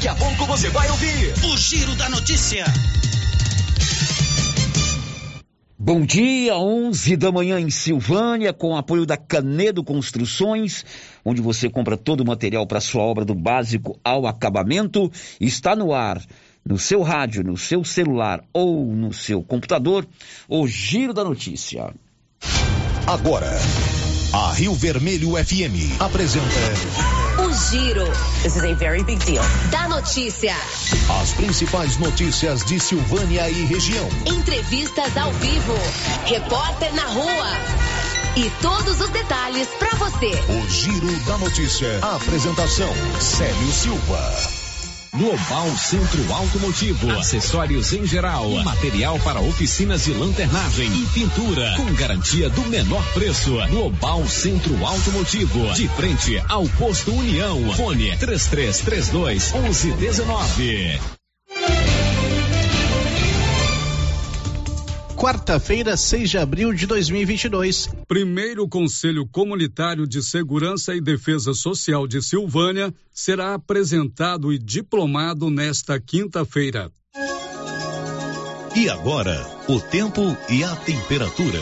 Daqui a pouco você vai ouvir o Giro da Notícia. Bom dia, 11 da manhã em Silvânia, com apoio da Canedo Construções, onde você compra todo o material para sua obra do básico ao acabamento. Está no ar, no seu rádio, no seu celular ou no seu computador, o Giro da Notícia. Agora, a Rio Vermelho FM apresenta Giro. This is a very big deal. Da notícia. As principais notícias de Silvânia e região. Entrevistas ao vivo. Repórter na rua. E todos os detalhes para você. O Giro da Notícia. A apresentação: Célio Silva. Global Centro Automotivo, acessórios em geral, material para oficinas de lanternagem e pintura, com garantia do menor preço. Global Centro Automotivo, de frente ao posto União. Fone 3332 1119. Quarta-feira, 6 de abril de 2022. Primeiro Conselho Comunitário de Segurança e Defesa Social de Silvânia será apresentado e diplomado nesta quinta-feira. E agora, o tempo e a temperatura.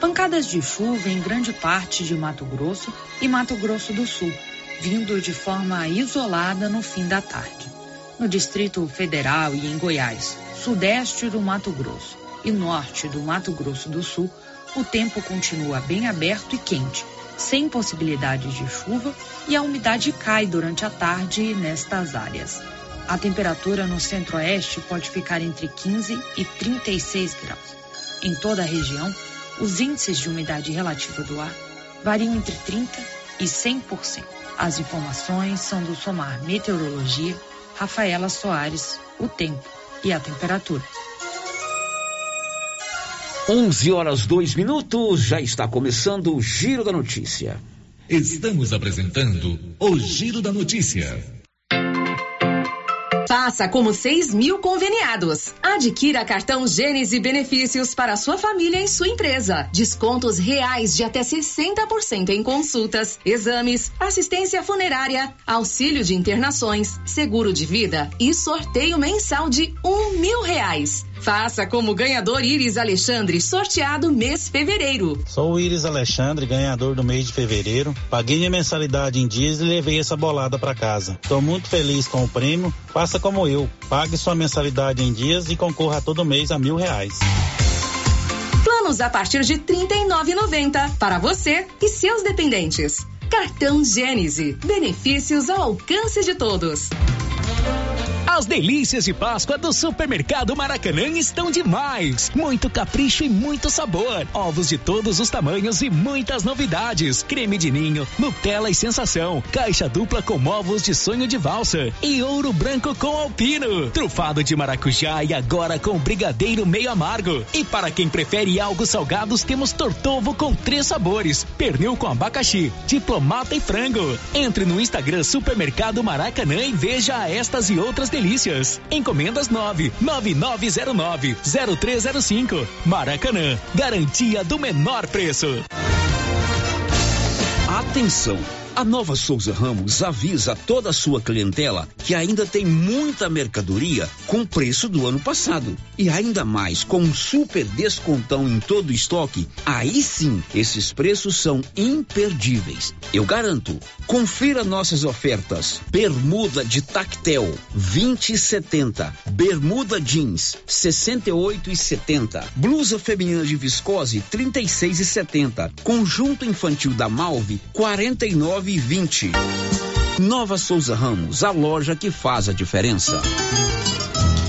Pancadas de chuva em grande parte de Mato Grosso e Mato Grosso do Sul, vindo de forma isolada no fim da tarde. No Distrito Federal e em Goiás, sudeste do Mato Grosso e norte do Mato Grosso do Sul, o tempo continua bem aberto e quente, sem possibilidade de chuva e a umidade cai durante a tarde nestas áreas. A temperatura no centro-oeste pode ficar entre 15 e 36 graus. Em toda a região, os índices de umidade relativa do ar variam entre 30 e 100%. As informações são do Somar Meteorologia, Rafaela Soares, o tempo e a temperatura. 11 horas 2 minutos, já está começando o Giro da Notícia. Estamos apresentando o Giro da Notícia. Faça como 6 mil conveniados. Adquira cartão Gênese Benefícios para sua família e sua empresa. Descontos reais de até 60% em consultas, exames, assistência funerária, auxílio de internações, seguro de vida e sorteio mensal de um mil reais. Faça como ganhador Iris Alexandre, sorteado mês fevereiro. Sou o Iris Alexandre, ganhador do mês de fevereiro. Paguei minha mensalidade em dias e levei essa bolada para casa. Estou muito feliz com o prêmio. Faça como eu. Pague sua mensalidade em dias e concorra todo mês a mil reais. Planos a partir de R$ 39,90 para você e seus dependentes. Cartão Gênese. Benefícios ao alcance de todos. As delícias de Páscoa do Supermercado Maracanã estão demais. Muito capricho e muito sabor. Ovos de todos os tamanhos e muitas novidades. Creme de ninho, Nutella e sensação. Caixa dupla com ovos de sonho de valsa. E ouro branco com alpino. Trufado de maracujá e agora com brigadeiro meio amargo. E para quem prefere algo salgados, temos tortovo com três sabores. Pernil com abacaxi, diplomata e frango. Entre no Instagram Supermercado Maracanã e veja estas e outras delícias delícias. Encomendas 9 9909 0305. Maracanã, garantia do menor preço. Atenção! A Nova Souza Ramos avisa toda a sua clientela que ainda tem muita mercadoria com preço do ano passado. E ainda mais, com um super descontão em todo o estoque, aí sim, esses preços são imperdíveis. Eu garanto. Confira nossas ofertas. Bermuda de tactel, 20 e 70. Bermuda jeans, 68 e 70. Blusa feminina de viscose, 36 e 70. Conjunto infantil da Malve, 49 2020. Nova Souza Ramos, a loja que faz a diferença.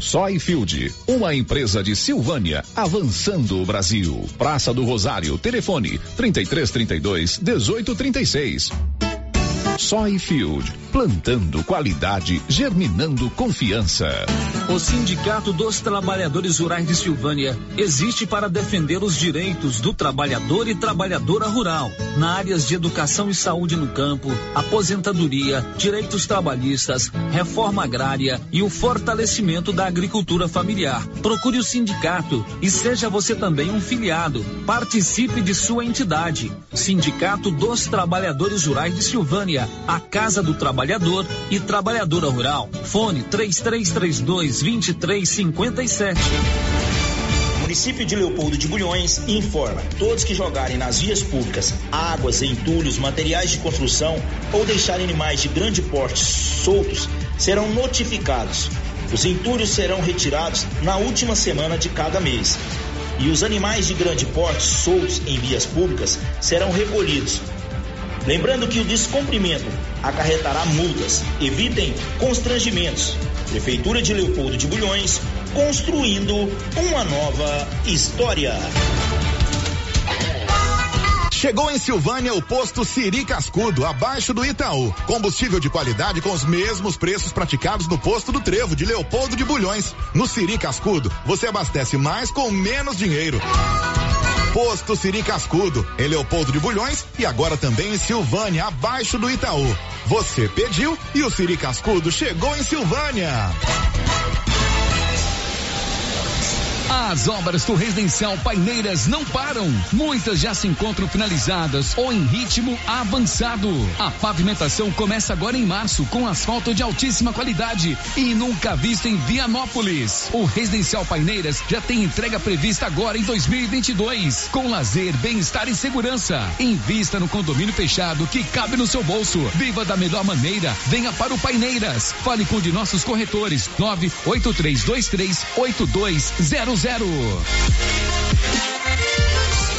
Soyfield, uma empresa de Silvânia, avançando o Brasil. Praça do Rosário, telefone 3332 1836. Soyfield plantando qualidade, germinando confiança. O Sindicato dos Trabalhadores Rurais de Silvânia existe para defender os direitos do trabalhador e trabalhadora rural, na áreas de educação e saúde no campo, aposentadoria, direitos trabalhistas, reforma agrária e o fortalecimento da agricultura familiar. Procure o sindicato e seja você também um filiado. Participe de sua entidade. Sindicato dos Trabalhadores Rurais de Silvânia, a Casa do Trabalhador e Trabalhadora Rural. Fone 3332 2357. Município de Leopoldo de Bulhões informa: todos que jogarem nas vias públicas águas, entulhos, materiais de construção ou deixarem animais de grande porte soltos serão notificados. Os entulhos serão retirados na última semana de cada mês. E os animais de grande porte soltos em vias públicas serão recolhidos. Lembrando que o descumprimento acarretará multas. Evitem constrangimentos. Prefeitura de Leopoldo de Bulhões, construindo uma nova história. Chegou em Silvânia o posto Siri Cascudo, abaixo do Itaú. Combustível de qualidade com os mesmos preços praticados no posto do Trevo de Leopoldo de Bulhões. No Siri Cascudo, você abastece mais com menos dinheiro. Posto Siri Cascudo, em Leopoldo de Bulhões e agora também em Silvânia, abaixo do Itaú. Você pediu e o Siri Cascudo chegou em Silvânia. As obras do Residencial Paineiras não param. Muitas já se encontram finalizadas ou em ritmo avançado. A pavimentação começa agora em março com asfalto de altíssima qualidade e nunca visto em Vianópolis. O Residencial Paineiras já tem entrega prevista agora em 2022, com lazer, bem-estar e segurança. Invista no condomínio fechado que cabe no seu bolso. Viva da melhor maneira. Venha para o Paineiras. Fale com um de nossos corretores. 98323 8200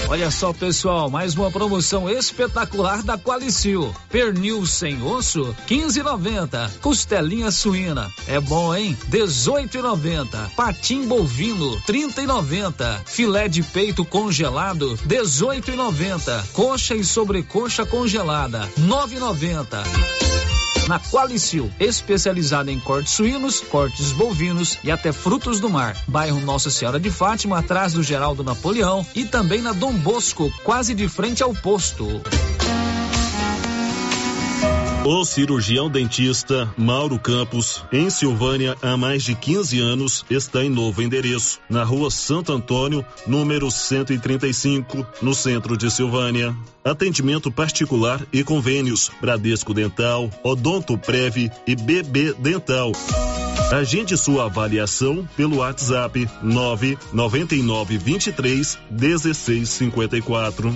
Olha só, pessoal, mais uma promoção espetacular da Qualicil. Pernil sem osso, 15,90. Costelinha suína, é bom, hein? 18,90. Patim bovino, 30,90. Filé de peito congelado, 18,90. Coxa e sobrecoxa congelada, 9,90 na Qualicil, especializada em cortes suínos, cortes bovinos e até frutos do mar. Bairro Nossa Senhora de Fátima, atrás do Geraldo Napoleão e também na Dom Bosco, quase de frente ao posto. O cirurgião dentista Mauro Campos, em Silvânia há mais de 15 anos, está em novo endereço, na rua Santo Antônio, número 135, no centro de Silvânia. Atendimento particular e convênios Bradesco Dental, Odonto Prev e BB Dental. Agende sua avaliação pelo WhatsApp 999 23 1654.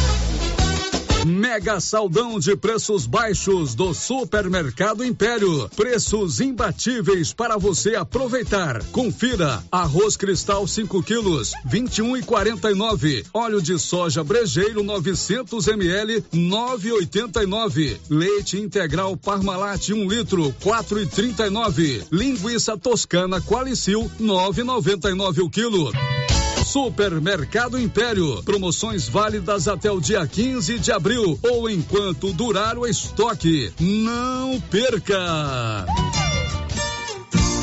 Mega saldão de preços baixos do Supermercado Império. Preços imbatíveis para você aproveitar. Confira: arroz cristal 5 quilos, 21 e 49. Óleo de soja brejeiro 900 ml, 9,89. Leite integral Parmalat 1 um litro, 4 e 39. Linguiça toscana Qualicil 9,99 o quilo. Supermercado Império. Promoções válidas até o dia 15 de abril ou enquanto durar o estoque. Não perca!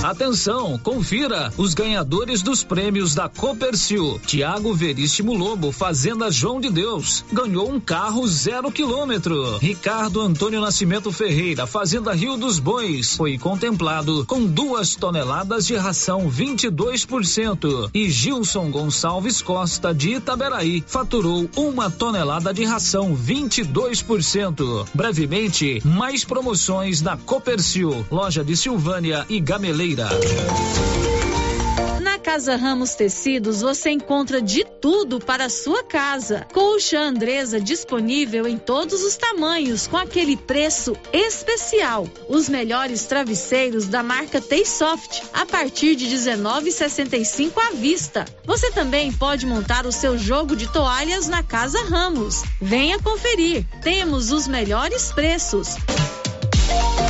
Atenção, confira os ganhadores dos prêmios da Copercil. Tiago Veríssimo Lobo, Fazenda João de Deus, ganhou um carro zero quilômetro. Ricardo Antônio Nascimento Ferreira, Fazenda Rio dos Bois, foi contemplado com duas toneladas de ração 22%. E Gilson Gonçalves Costa, de Itaberaí, faturou uma tonelada de ração 22%. Brevemente, mais promoções na Copercil, loja de Silvânia e Na Casa Ramos Tecidos você encontra de tudo para a sua casa. Colcha Andresa disponível em todos os tamanhos com aquele preço especial. Os melhores travesseiros da marca Taysoft a partir de 19,65 à vista. Você também pode montar o seu jogo de toalhas na Casa Ramos. Venha conferir. Temos os melhores preços.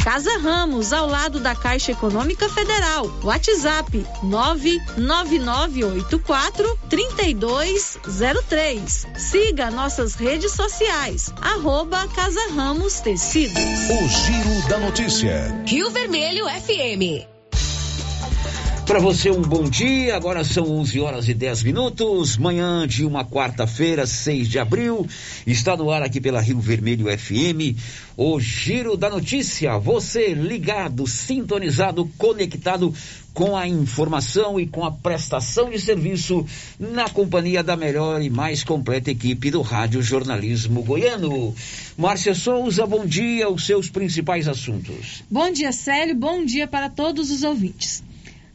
Casa Ramos, ao lado da Caixa Econômica Federal. WhatsApp 99984 3203. Siga nossas redes sociais. Arroba Casa Ramos Tecidos. O Giro da Notícia. Rio Vermelho FM. Para você um bom dia, agora são 11 horas e 10 minutos, manhã de uma quarta-feira, 6 de abril, está no ar aqui pela Rio Vermelho FM, o Giro da Notícia, você ligado, sintonizado, conectado com a informação e com a prestação de serviço na companhia da melhor e mais completa equipe do Rádio Jornalismo Goiano. Márcia Souza, bom dia, os seus principais assuntos. Bom dia, Célio, bom dia para todos os ouvintes.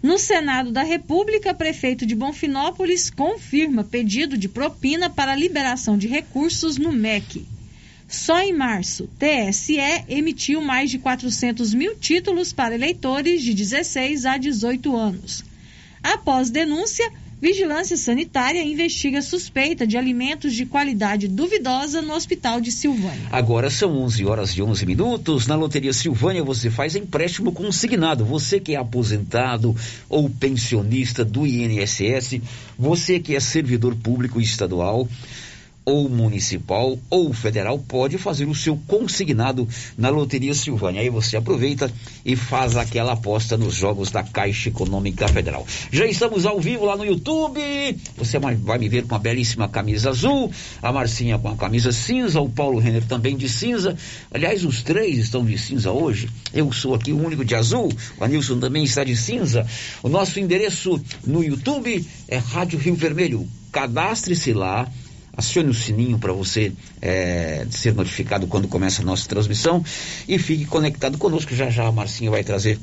No Senado da República, prefeito de Bonfinópolis confirma pedido de propina para liberação de recursos no MEC. Só em março, TSE emitiu mais de 400 mil títulos para eleitores de 16 a 18 anos. Após denúncia, Vigilância Sanitária investiga suspeita de alimentos de qualidade duvidosa no Hospital de Silvânia. Agora são 11 horas e 11 minutos. Na Loteria Silvânia você faz empréstimo consignado. Você que é aposentado ou pensionista do INSS, você que é servidor público estadual ou municipal ou federal pode fazer o seu consignado na Loteria Silvânia. Aí você aproveita e faz aquela aposta nos jogos da Caixa Econômica Federal. Já estamos ao vivo lá no YouTube. Você vai me ver com a belíssima camisa azul, a Marcinha com a camisa cinza, o Paulo Renner também de cinza. Aliás, os três estão de cinza hoje. Eu sou aqui o único de azul. O Anilson também está de cinza. O nosso endereço no YouTube é Rádio Rio Vermelho. Cadastre-se lá acione o sininho para você é, ser notificado quando começa a nossa transmissão e fique conectado conosco. Já já a Marcinha vai trazer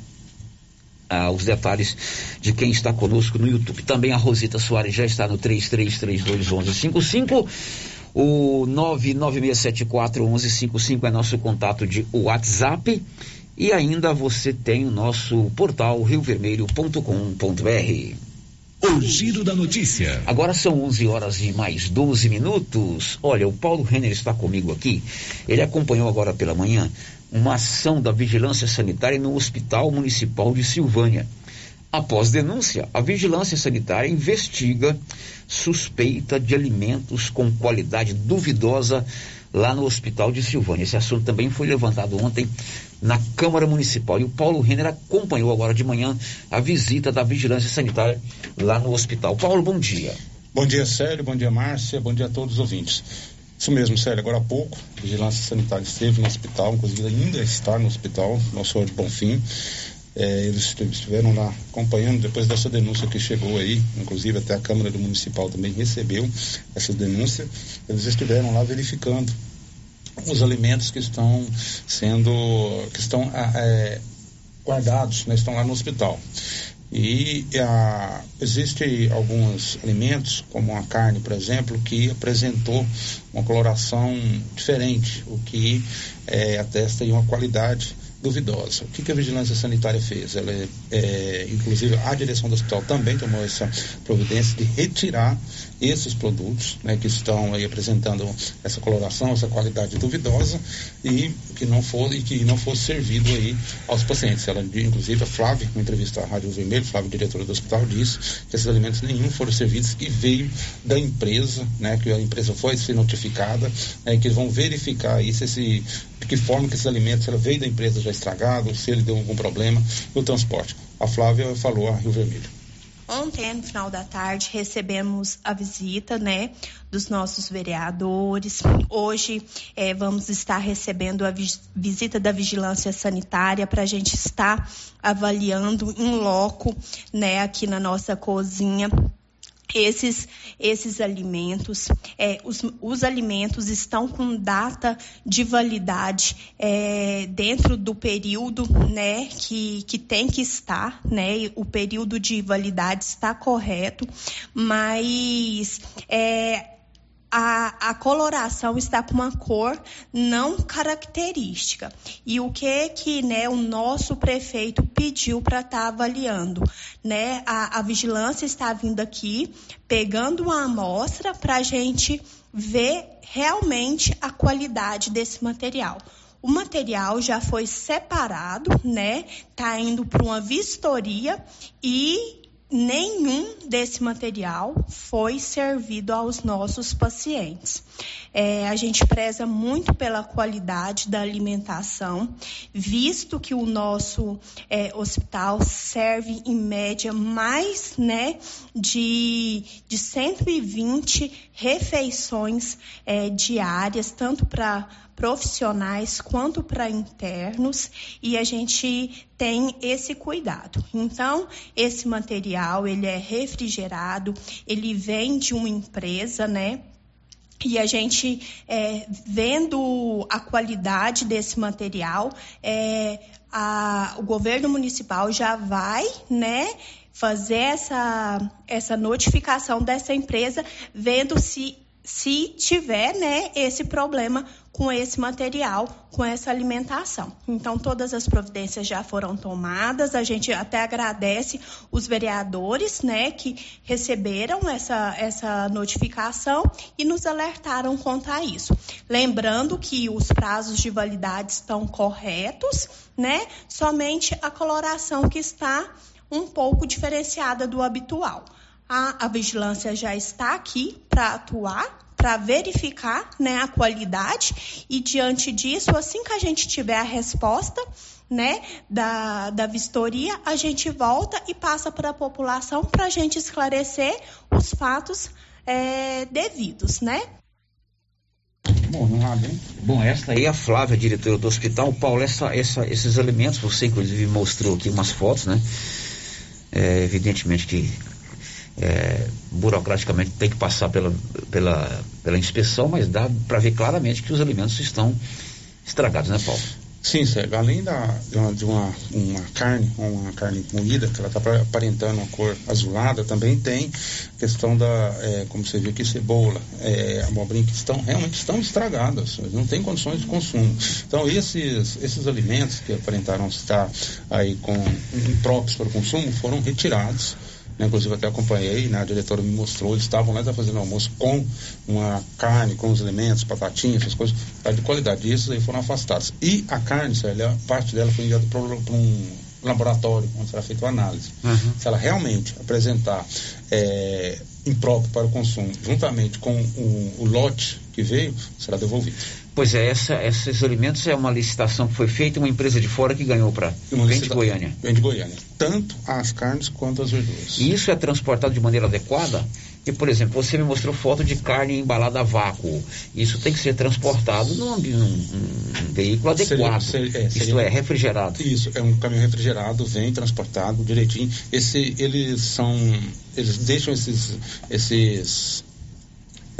ah, os detalhes de quem está conosco no YouTube. Também a Rosita Soares já está no 33321155. O 996741155 é nosso contato de WhatsApp. E ainda você tem o nosso portal riovermelho.com.br. O Giro da Notícia. Agora são 11 horas e mais 12 minutos. Olha, o Paulo Renner está comigo aqui. Ele acompanhou agora pela manhã uma ação da Vigilância Sanitária no Hospital Municipal de Silvânia. Após denúncia, a Vigilância Sanitária investiga suspeita de alimentos com qualidade duvidosa lá no Hospital de Silvânia. Esse assunto também foi levantado ontem na Câmara Municipal. E o Paulo Renner acompanhou agora de manhã a visita da Vigilância Sanitária lá no hospital. Paulo, bom dia. Bom dia, Célio. Bom dia, Márcia. Bom dia a todos os ouvintes. Isso mesmo, Célio. Agora há pouco, a Vigilância Sanitária esteve no hospital, inclusive ainda está no hospital, nosso de Bonfim. É, eles estiveram lá acompanhando depois dessa denúncia que chegou aí, inclusive até a Câmara do Municipal também recebeu essa denúncia. Eles estiveram lá verificando os alimentos que estão sendo, que estão ah, é, guardados, né, estão lá no hospital. E a, existem alguns alimentos, como a carne, por exemplo, que apresentou uma coloração diferente, o que é, atesta em uma qualidade duvidosa. O que, que a vigilância sanitária fez? Ela, é, é, inclusive, a direção do hospital também tomou essa providência de retirar esses produtos, né, que estão aí apresentando essa coloração, essa qualidade duvidosa e que não for e que não fosse servido aí aos pacientes. Ela, inclusive, a Flávia, em entrevista à Rádio Vermelho, Flávia, diretora do hospital, disse que esses alimentos nenhum foram servidos e veio da empresa, né, que a empresa foi ser notificada, né, que vão verificar aí se esse de que forma que esses alimentos, se ele veio da empresa já estragado, se ele deu algum problema no transporte. A Flávia falou a Rio Vermelho. Ontem, no final da tarde, recebemos a visita, né, dos nossos vereadores. Hoje é, vamos estar recebendo a visita da vigilância sanitária para a gente estar avaliando em loco, né, aqui na nossa cozinha esses, esses alimentos, é, os, os, alimentos estão com data de validade é, dentro do período né, que, que tem que estar, né, o período de validade está correto, mas é, a, a coloração está com uma cor não característica. E o que que né, o nosso prefeito pediu para estar tá avaliando? Né? A, a vigilância está vindo aqui, pegando uma amostra para a gente ver realmente a qualidade desse material. O material já foi separado, né? Tá indo para uma vistoria e nenhum desse material foi servido aos nossos pacientes. É, a gente preza muito pela qualidade da alimentação, visto que o nosso é, hospital serve em média mais né, de, de 120 refeições é, diárias, tanto para profissionais quanto para internos e a gente tem esse cuidado. Então, esse material ele é refrigerado, ele vem de uma empresa, né? E a gente, é, vendo a qualidade desse material, é, a, o governo municipal já vai, né, fazer essa, essa notificação dessa empresa, vendo se se tiver né, esse problema com esse material, com essa alimentação. Então, todas as providências já foram tomadas, a gente até agradece os vereadores né, que receberam essa, essa notificação e nos alertaram quanto a isso. Lembrando que os prazos de validade estão corretos, né? Somente a coloração que está um pouco diferenciada do habitual a, a vigilância já está aqui para atuar, para verificar né, a qualidade e diante disso, assim que a gente tiver a resposta né, da, da vistoria, a gente volta e passa para a população para a gente esclarecer os fatos é, devidos, né? Bom, Bom, esta aí é a Flávia, diretora do hospital. Paulo, essa, essa, esses alimentos, você inclusive mostrou aqui umas fotos, né? É, evidentemente que é, burocraticamente tem que passar pela, pela, pela inspeção, mas dá para ver claramente que os alimentos estão estragados, né, Paulo? Sim, Sérgio. Além da, de, uma, de uma, uma carne, uma carne moída, que ela está aparentando uma cor azulada, também tem questão da, é, como você viu aqui, cebola, é, abobrinha, que estão, realmente estão estragadas, não tem condições de consumo. Então, esses, esses alimentos que aparentaram estar aí com impróprios para o consumo foram retirados né? Inclusive até acompanhei, né? a diretora me mostrou, eles estavam lá fazendo almoço com uma carne, com os elementos, batatinhas, essas coisas, tá de qualidade. E esses aí foram afastados. E a carne, a parte dela foi enviada para um laboratório, onde será feita a análise. Uhum. Se ela realmente apresentar é, impróprio para o consumo, juntamente com o, o lote que veio, será devolvido. Pois é, essa, esses alimentos é uma licitação que foi feita, uma empresa de fora que ganhou para vem de Goiânia. Vem de Goiânia. Tanto as carnes quanto as verduras. E isso é transportado de maneira adequada? E, por exemplo, você me mostrou foto de carne embalada a vácuo. Isso tem que ser transportado num, num, num veículo adequado. Seria, seria, é, seria, Isto é, refrigerado. Isso, é um caminhão refrigerado, vem transportado direitinho. Esse, eles são. Eles deixam esses, esses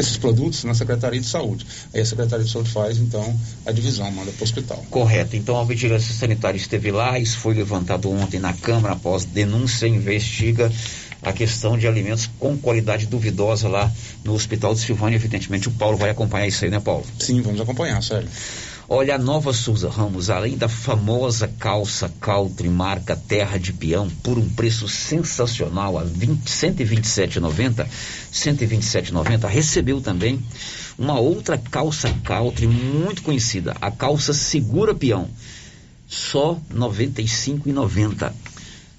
esses produtos na Secretaria de Saúde. Aí a Secretaria de Saúde faz, então, a divisão, manda para o hospital. Correto. Então a vigilância sanitária esteve lá, isso foi levantado ontem na Câmara após denúncia, investiga a questão de alimentos com qualidade duvidosa lá no Hospital de Silvânia. Evidentemente o Paulo vai acompanhar isso aí, né, Paulo? Sim, vamos acompanhar, sério. Olha, a nova Souza Ramos, além da famosa calça Caltri marca Terra de Peão, por um preço sensacional, a 20, 127,90, 127,90, recebeu também uma outra calça Caltri muito conhecida, a calça Segura Peão, só 95,90.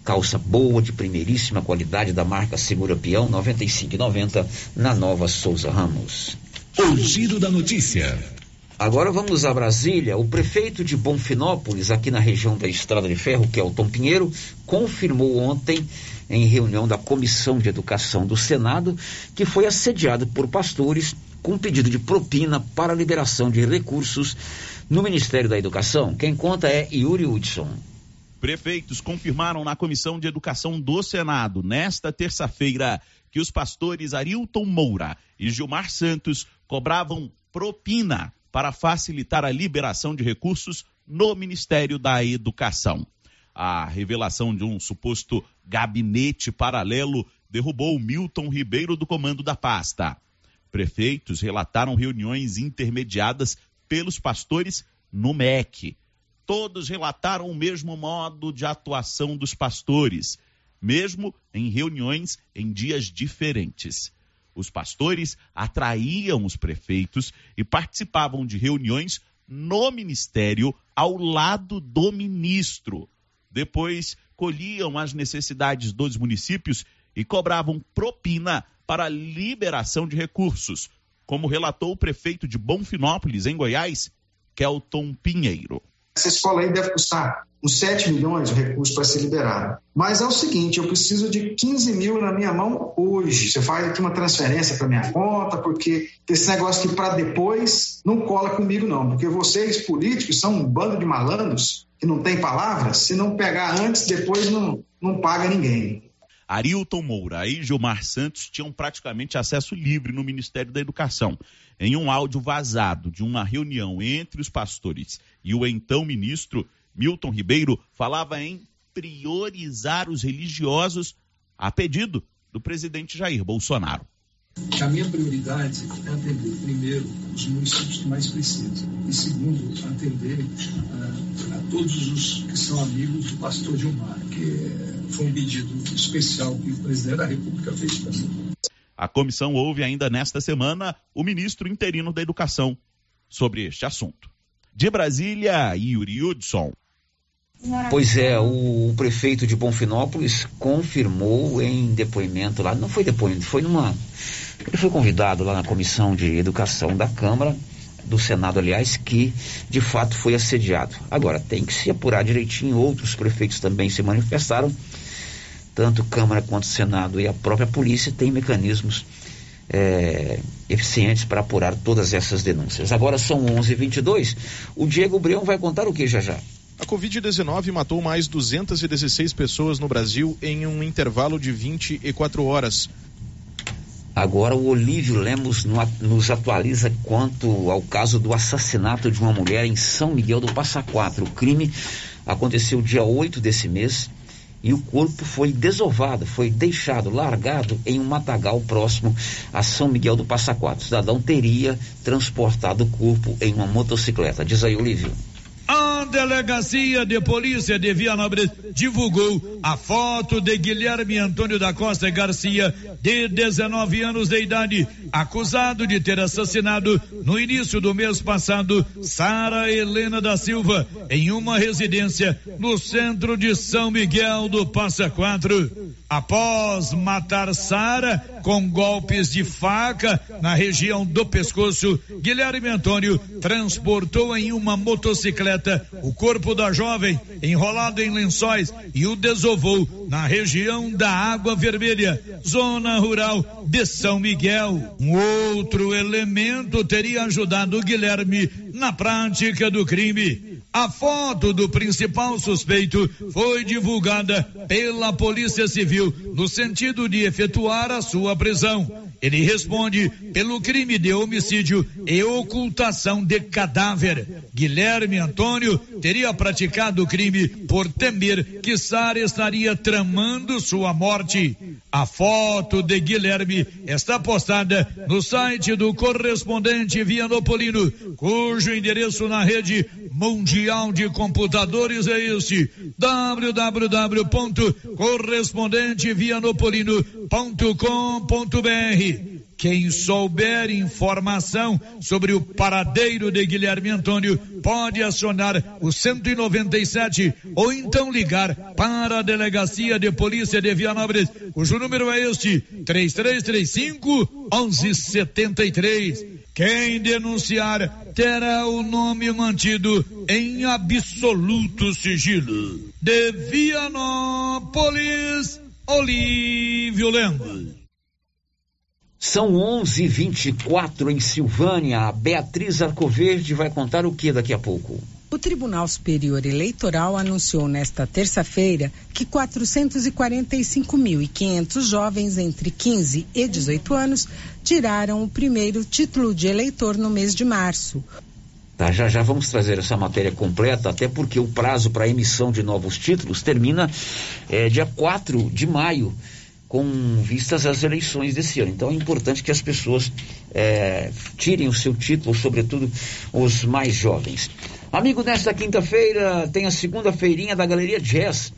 Calça boa, de primeiríssima qualidade da marca Segura Peão, 95,90 na nova Souza Ramos. O giro da notícia. Agora vamos a Brasília. O prefeito de Bonfinópolis, aqui na região da Estrada de Ferro, que é o Tom Pinheiro, confirmou ontem, em reunião da Comissão de Educação do Senado, que foi assediado por pastores com pedido de propina para liberação de recursos no Ministério da Educação. Quem conta é Yuri Hudson. Prefeitos confirmaram na Comissão de Educação do Senado, nesta terça-feira, que os pastores Arilton Moura e Gilmar Santos cobravam propina para facilitar a liberação de recursos no Ministério da Educação. A revelação de um suposto gabinete paralelo derrubou Milton Ribeiro do comando da pasta. Prefeitos relataram reuniões intermediadas pelos pastores no MEC. Todos relataram o mesmo modo de atuação dos pastores, mesmo em reuniões em dias diferentes. Os pastores atraíam os prefeitos e participavam de reuniões no ministério ao lado do ministro. Depois colhiam as necessidades dos municípios e cobravam propina para liberação de recursos, como relatou o prefeito de Bonfinópolis, em Goiás, Kelton Pinheiro. Essa escola aí deve custar uns 7 milhões de recursos para ser liberado. Mas é o seguinte, eu preciso de 15 mil na minha mão hoje. Você faz aqui uma transferência para minha conta, porque esse negócio que para depois não cola comigo não, porque vocês políticos são um bando de malandros que não tem palavras. Se não pegar antes, depois não, não paga ninguém. Arilton Moura e Gilmar Santos tinham praticamente acesso livre no Ministério da Educação. Em um áudio vazado de uma reunião entre os pastores e o então ministro, Milton Ribeiro falava em priorizar os religiosos a pedido do presidente Jair Bolsonaro. A minha prioridade é atender, primeiro, os municípios que mais precisam, e segundo, atender uh, a todos os que são amigos do pastor Gilmar, que foi um pedido especial que o presidente da República fez para mim. A comissão ouve ainda nesta semana o ministro interino da Educação sobre este assunto. De Brasília, Yuri Hudson. Pois é, o prefeito de Bonfinópolis confirmou em depoimento lá, não foi depoimento, foi numa. Ele foi convidado lá na Comissão de Educação da Câmara, do Senado, aliás, que de fato foi assediado. Agora, tem que se apurar direitinho, outros prefeitos também se manifestaram, tanto Câmara quanto Senado e a própria polícia têm mecanismos é, eficientes para apurar todas essas denúncias. Agora são 11h22, o Diego Breão vai contar o que já já? A Covid-19 matou mais 216 pessoas no Brasil em um intervalo de 24 horas. Agora o Olívio Lemos nos atualiza quanto ao caso do assassinato de uma mulher em São Miguel do Passa Quatro. O crime aconteceu dia 8 desse mês e o corpo foi desovado, foi deixado, largado em um matagal próximo a São Miguel do Passa Quatro. O cidadão teria transportado o corpo em uma motocicleta. Diz aí, Olívio. Delegacia de polícia de Vianópolis divulgou a foto de Guilherme Antônio da Costa Garcia, de 19 anos de idade, acusado de ter assassinado no início do mês passado Sara Helena da Silva em uma residência no centro de São Miguel do Passa Quatro. Após matar Sara com golpes de faca na região do pescoço, Guilherme Antônio transportou em uma motocicleta o corpo da jovem enrolado em lençóis e o desovou na região da Água Vermelha, zona rural de São Miguel. Um outro elemento teria ajudado Guilherme na prática do crime. A foto do principal suspeito foi divulgada pela Polícia Civil no sentido de efetuar a sua prisão. Ele responde pelo crime de homicídio e ocultação de cadáver. Guilherme Antônio teria praticado o crime por temer que Sara estaria tramando sua morte. A foto de Guilherme está postada no site do correspondente Vianopolino, cujo endereço na rede mundial de computadores é este: www.correspondentevianopolino.com.br. Quem souber informação sobre o paradeiro de Guilherme Antônio pode acionar o 197 ou então ligar para a Delegacia de Polícia de Vianópolis, cujo número é este: 3335 1173. Quem denunciar terá o nome mantido em absoluto sigilo. De Vianópolis, Olívio Lemos. São 11:24 em Silvânia. A Beatriz Arcoverde vai contar o que daqui a pouco. O Tribunal Superior Eleitoral anunciou nesta terça-feira que 445.500 jovens entre 15 e 18 anos tiraram o primeiro título de eleitor no mês de março. Tá, já já vamos trazer essa matéria completa, até porque o prazo para emissão de novos títulos termina é, dia 4 de maio com vistas às eleições desse ano. Então é importante que as pessoas é, tirem o seu título, sobretudo os mais jovens. Amigo, nesta quinta-feira tem a segunda feirinha da Galeria Jazz.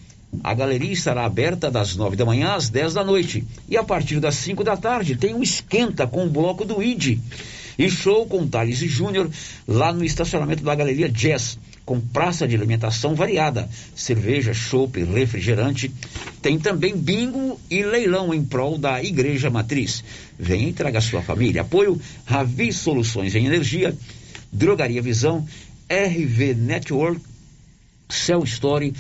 A galeria estará aberta das nove da manhã às dez da noite. E a partir das cinco da tarde tem um esquenta com o bloco do ID. E show com Thales Júnior lá no estacionamento da Galeria Jazz com praça de alimentação variada, cerveja, chopp, refrigerante. Tem também bingo e leilão em prol da Igreja Matriz. Venha e traga sua família. Apoio Ravi Soluções em Energia, Drogaria Visão, RV Network, Cell Story,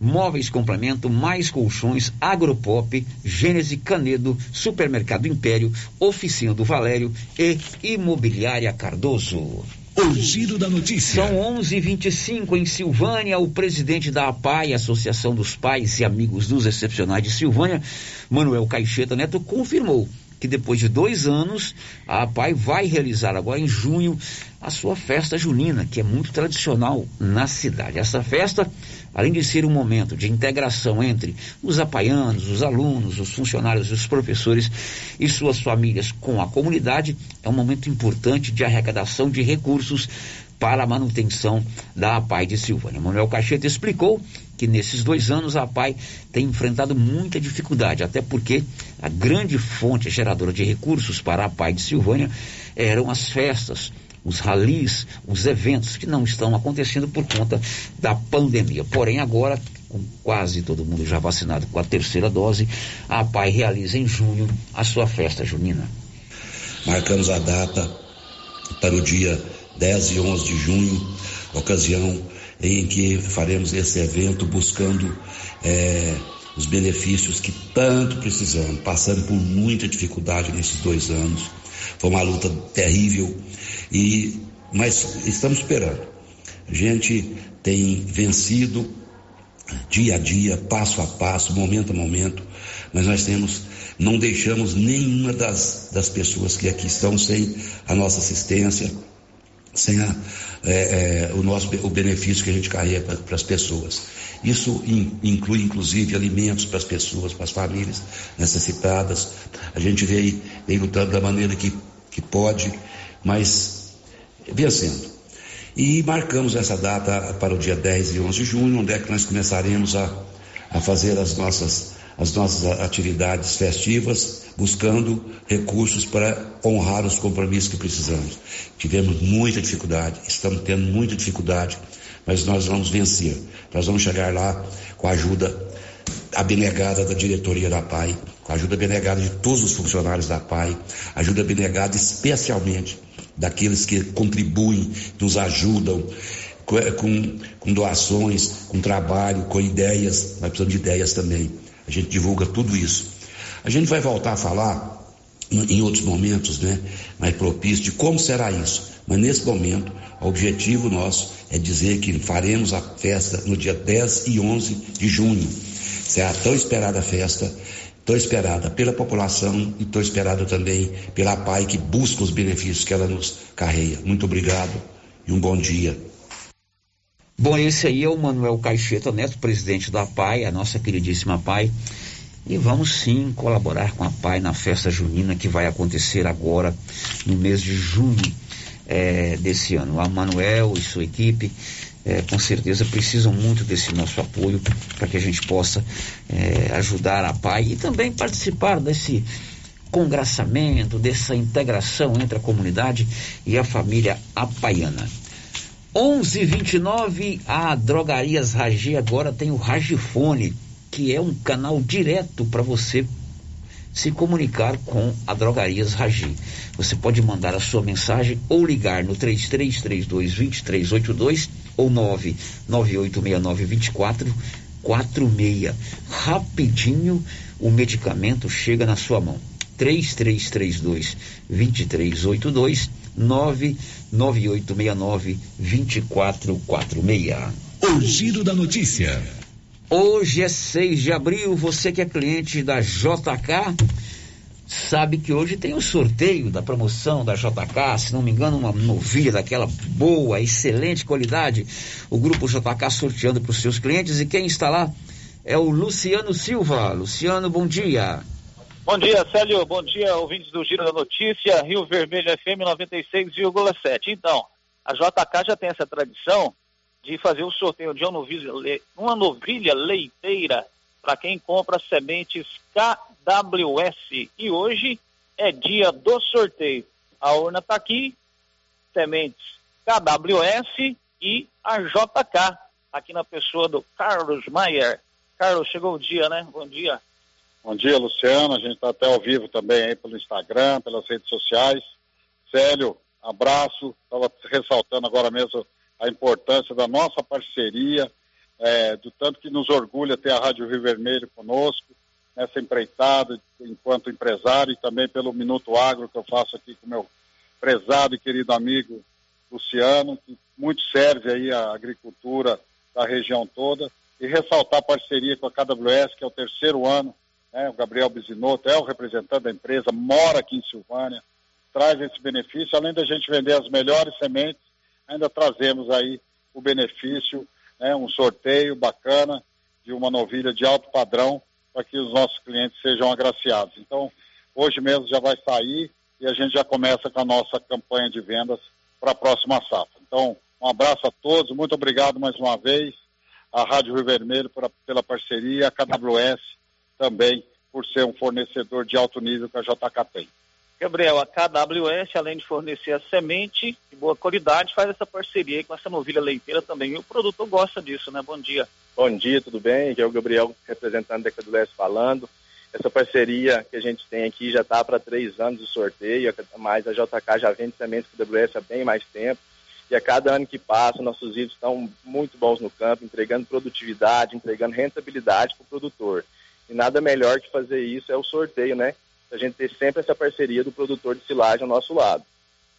Móveis Complemento, Mais Colchões, Agropop, Gênese Canedo, Supermercado Império, Oficina do Valério e Imobiliária Cardoso. O giro da notícia. São 11:25 em Silvânia. O presidente da APAI, Associação dos Pais e Amigos dos Excepcionais de Silvânia, Manuel Caixeta Neto, confirmou que depois de dois anos, a APAI vai realizar agora em junho a sua festa junina, que é muito tradicional na cidade. Essa festa, além de ser um momento de integração entre os apaianos, os alunos, os funcionários, os professores e suas famílias com a comunidade, é um momento importante de arrecadação de recursos para a manutenção da APAI de Silvânia. Manuel Cacheta explicou que nesses dois anos a APAI tem enfrentado muita dificuldade, até porque a grande fonte geradora de recursos para a APAI de Silvânia eram as festas, os ralis, os eventos que não estão acontecendo por conta da pandemia. Porém, agora, com quase todo mundo já vacinado com a terceira dose, a APAI realiza em junho a sua festa junina. Marcamos a data para o dia 10 e 11 de junho, ocasião em que faremos esse evento buscando é, os benefícios que tanto precisamos, passando por muita dificuldade nesses dois anos. Foi uma luta terrível, e, mas estamos esperando. A gente tem vencido dia a dia, passo a passo, momento a momento, mas nós temos, não deixamos nenhuma das, das pessoas que aqui estão sem a nossa assistência, sem a, é, é, o nosso o benefício que a gente carrega para as pessoas. Isso in, inclui inclusive alimentos para as pessoas, para as famílias necessitadas. A gente vem, vem lutando da maneira que, que pode, mas vencendo. E marcamos essa data para o dia 10 e 11 de junho, onde é que nós começaremos a, a fazer as nossas, as nossas atividades festivas, buscando recursos para honrar os compromissos que precisamos. Tivemos muita dificuldade, estamos tendo muita dificuldade, mas nós vamos vencer. Nós vamos chegar lá com a ajuda abnegada da diretoria da PAI, ajuda abnegada de todos os funcionários da PAI, ajuda abnegada especialmente daqueles que contribuem, nos ajudam com, com, com doações, com trabalho, com ideias. Nós precisamos de ideias também. A gente divulga tudo isso. A gente vai voltar a falar em outros momentos, né, mais propícios, de como será isso. Mas nesse momento, o objetivo nosso é dizer que faremos a festa no dia 10 e 11 de junho. Será a tão esperada festa Estou esperada pela população e estou esperada também pela PAI que busca os benefícios que ela nos carreia. Muito obrigado e um bom dia. Bom, esse aí é o Manuel Caixeta Neto, presidente da PAI, a nossa queridíssima PAI. E vamos sim colaborar com a PAI na festa junina que vai acontecer agora no mês de junho é, desse ano. A Manuel e sua equipe é, com certeza precisam muito desse nosso apoio para que a gente possa é, ajudar a PAI e também participar desse congraçamento, dessa integração entre a comunidade e a família apaiana. 11:29 a Drogarias Ragi agora tem o Ragifone, que é um canal direto para você se comunicar com a Drogarias Ragi. Você pode mandar a sua mensagem ou ligar no 3332 2382 ou 99869 2446. Rapidinho o medicamento chega na sua mão. 3332 2382 99869 2446. O giro da notícia. Hoje é 6 de abril, você que é cliente da JK, sabe que hoje tem o sorteio da promoção da JK, se não me engano, uma novilha daquela boa, excelente qualidade. O grupo JK sorteando para os seus clientes e quem está lá é o Luciano Silva. Luciano, bom dia. Bom dia, Célio. Bom dia, ouvintes do Giro da Notícia, Rio Vermelho FM 96,7. Então, a JK já tem essa tradição de fazer o sorteio de uma novilha, leiteira para quem compra sementes KWS. E hoje é dia do sorteio. A urna está aqui, sementes KWS e a JK, aqui na pessoa do Carlos Maier. Carlos, chegou o dia, né? Bom dia. Bom dia, Luciano. A gente está até ao vivo também aí pelo Instagram, pelas redes sociais. Célio, abraço. Estava ressaltando agora mesmo a importância da nossa parceria, é, do tanto que nos orgulha ter a Rádio Rio Vermelho conosco, nessa empreitada, enquanto empresário, e também pelo Minuto Agro que eu faço aqui com meu prezado e querido amigo Luciano, que muito serve aí a agricultura da região toda, e ressaltar a parceria com a KWS, que é o terceiro ano né? O Gabriel Bisinotto é o representante da empresa, mora aqui em Silvânia, traz esse benefício. Além da gente vender as melhores sementes, ainda trazemos aí o benefício, né? um sorteio bacana de uma novilha de alto padrão para que os nossos clientes sejam agraciados. Então, hoje mesmo já vai sair e a gente já começa com a nossa campanha de vendas para a próxima safra. Então, um abraço a todos, muito obrigado mais uma vez à Rádio Rio Vermelho por, pela parceria, a KWS também por ser um fornecedor de alto nível que a JK tem. Gabriel, a KWS, além de fornecer a semente de boa qualidade, faz essa parceria com essa novilha leiteira também. E o produtor gosta disso, né? Bom dia. Bom dia, tudo bem? Aqui é o Gabriel, representante da KWS falando. Essa parceria que a gente tem aqui já está para três anos de sorteio, mas a JK já vende sementes KWS há bem mais tempo. E a cada ano que passa, nossos vídeos estão muito bons no campo, entregando produtividade, entregando rentabilidade para o produtor. E nada melhor que fazer isso é o sorteio, né? A gente ter sempre essa parceria do produtor de silagem ao nosso lado.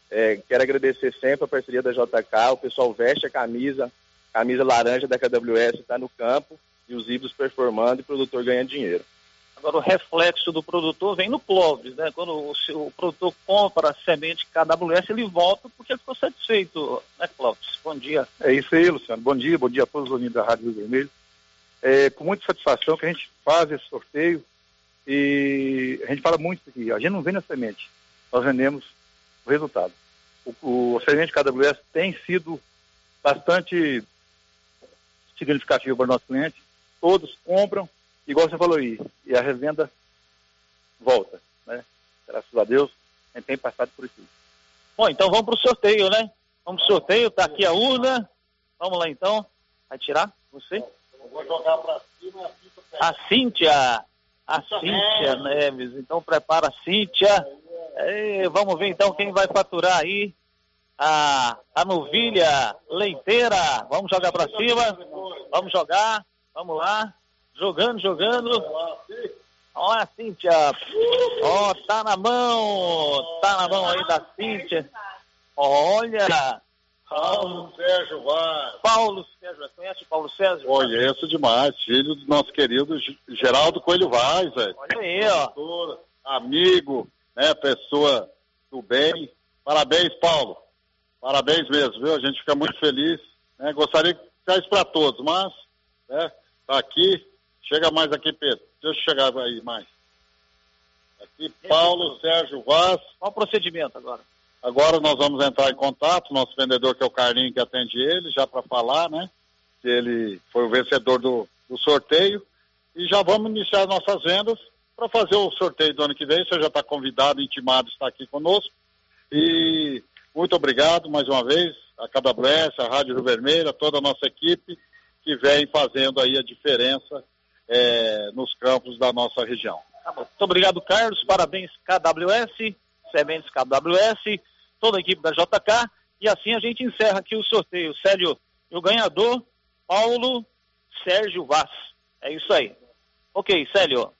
É, quero agradecer sempre a parceria da JK, o pessoal veste a camisa, camisa laranja da KWS está no campo e os híbridos performando e o produtor ganha dinheiro. Agora, o reflexo do produtor vem no Clóvis, né? Quando o, o produtor compra a semente KWS, ele volta porque ele ficou satisfeito, né, Clóvis? Bom dia. É isso aí, Luciano. Bom dia, bom dia a todos os ouvintes da Rádio Rio Vermelho é, com muita satisfação que a gente faz esse sorteio e a gente fala muito aqui, a gente não vende a semente, nós vendemos o resultado. O, o semente KWS tem sido bastante significativo para o nosso cliente, todos compram, igual você falou aí, e a revenda volta, né? Graças a Deus, a gente tem passado por isso. Bom, então vamos para o sorteio, né? Vamos para o sorteio, tá aqui a urna. Vamos lá então. Vai tirar você? vou jogar pra cima a Cíntia. A Cíntia Neves. Então prepara a Cíntia. E vamos ver então quem vai faturar aí a, a novilha leiteira. Vamos jogar para cima. Vamos jogar. Vamos lá. Jogando, jogando. Olha a Cíntia. Ó, tá na mão. Tá na mão aí da Cíntia. Olha. Paulo Sérgio Vaz. Paulo Sérgio, conhece o Paulo Sérgio? Conheço demais, filho do nosso querido Geraldo Coelho Vaz, velho. Olha aí, ó. Amigo, né, pessoa do bem. Parabéns, Paulo. Parabéns mesmo, viu? A gente fica muito feliz. Né? Gostaria de ficar isso para todos, mas, né, tá aqui. Chega mais aqui, Pedro. Deixa eu chegar aí mais. Aqui, Paulo Sérgio Vaz. Qual o procedimento agora? Agora nós vamos entrar em contato, nosso vendedor que é o Carlinho que atende ele, já para falar, né? Que ele foi o vencedor do, do sorteio. E já vamos iniciar nossas vendas para fazer o sorteio do ano que vem. Você já está convidado, intimado, está aqui conosco. E muito obrigado mais uma vez a KWS, a Rádio Rio Vermelho, a toda a nossa equipe que vem fazendo aí a diferença é, nos campos da nossa região. Tá. Muito obrigado, Carlos. Parabéns, KWS, Sementes KWS, toda a equipe da JK. E assim a gente encerra aqui o sorteio. Célio, o ganhador, Paulo Sérgio Vaz. É isso aí. Ok, Célio.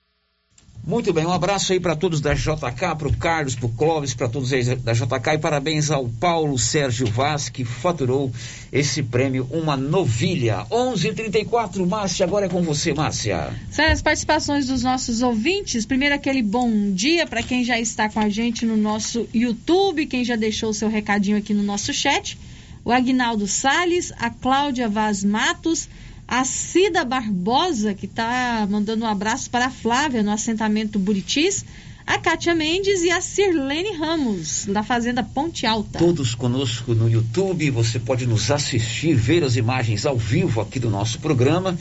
Muito bem, um abraço aí para todos da JK, para o Carlos, para o Clóvis, para todos eles da JK e parabéns ao Paulo Sérgio Vaz que faturou esse prêmio, uma novilha. 11:34, Márcia, agora é com você, Márcia. São as participações dos nossos ouvintes. Primeiro aquele bom dia para quem já está com a gente no nosso YouTube, quem já deixou o seu recadinho aqui no nosso chat. O Agnaldo Sales, a Cláudia Vaz Matos, a Cida Barbosa, que está mandando um abraço para a Flávia no assentamento Buritis, a Kátia Mendes e a Sirlene Ramos, da Fazenda Ponte Alta. Todos conosco no YouTube, você pode nos assistir, ver as imagens ao vivo aqui do nosso programa.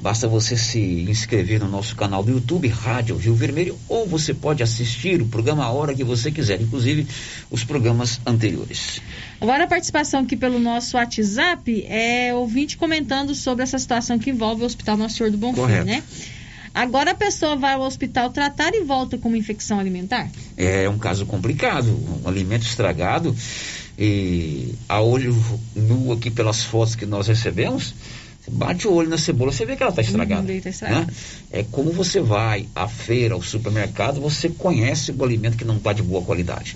Basta você se inscrever no nosso canal do YouTube, Rádio Rio Vermelho, ou você pode assistir o programa a hora que você quiser, inclusive os programas anteriores. Agora a participação aqui pelo nosso WhatsApp é ouvinte comentando sobre essa situação que envolve o Hospital Nosso Senhor do Bom Fim, né? Agora a pessoa vai ao hospital tratar e volta com uma infecção alimentar? É um caso complicado, um alimento estragado e a olho nu aqui pelas fotos que nós recebemos, você bate o olho na cebola, você vê que ela está estragada. Uhum, tá estragada. Né? É como você vai à feira, ao supermercado, você conhece o alimento que não está de boa qualidade.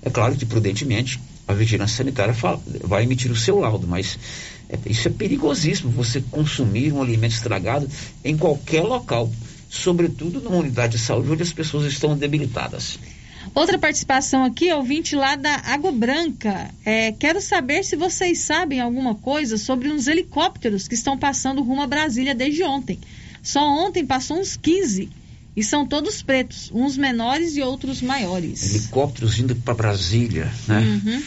É claro que, prudentemente, a vigilância sanitária fala, vai emitir o seu laudo, mas é, isso é perigosíssimo, você consumir um alimento estragado em qualquer local, sobretudo numa unidade de saúde onde as pessoas estão debilitadas. Outra participação aqui, ouvinte lá da Água Branca. É, quero saber se vocês sabem alguma coisa sobre uns helicópteros que estão passando rumo a Brasília desde ontem. Só ontem passou uns 15 e são todos pretos, uns menores e outros maiores. Helicópteros indo para Brasília, né? Uhum.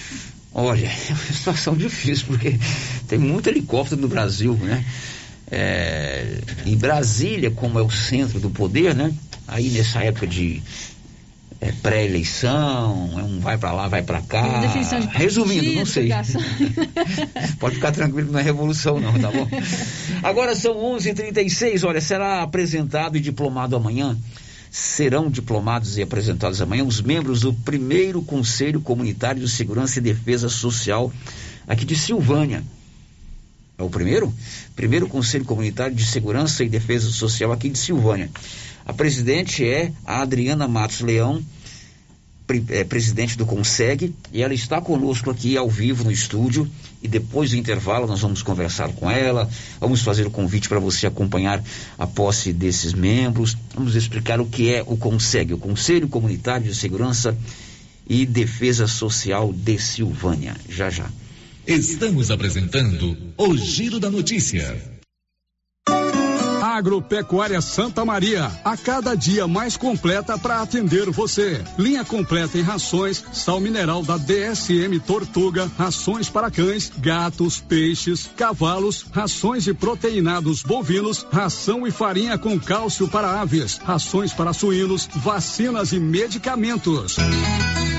Olha, é uma situação difícil, porque tem muito helicóptero no Brasil, né? É, em Brasília, como é o centro do poder, né? Aí nessa época de é, pré-eleição, é um vai para lá, vai para cá. Definição de Resumindo, não sei. Pode ficar tranquilo que não é revolução não, tá bom? Agora são 11h36, olha, será apresentado e diplomado amanhã, serão diplomados e apresentados amanhã os membros do primeiro Conselho Comunitário de Segurança e Defesa Social aqui de Silvânia. É o primeiro? Primeiro Conselho Comunitário de Segurança e Defesa Social aqui de Silvânia. A presidente é a Adriana Matos Leão, pre- é, presidente do Conseg, e ela está conosco aqui ao vivo no estúdio. E depois do intervalo nós vamos conversar com ela, vamos fazer o convite para você acompanhar a posse desses membros, vamos explicar o que é o Conseg, o Conselho Comunitário de Segurança e Defesa Social de Silvânia. Já já. Estamos apresentando o Giro da Notícia. Agropecuária Santa Maria, a cada dia mais completa para atender você. Linha completa em rações, sal mineral da DSM Tortuga, rações para cães, gatos, peixes, cavalos, rações de proteinados bovinos, ração e farinha com cálcio para aves, rações para suínos, vacinas e medicamentos.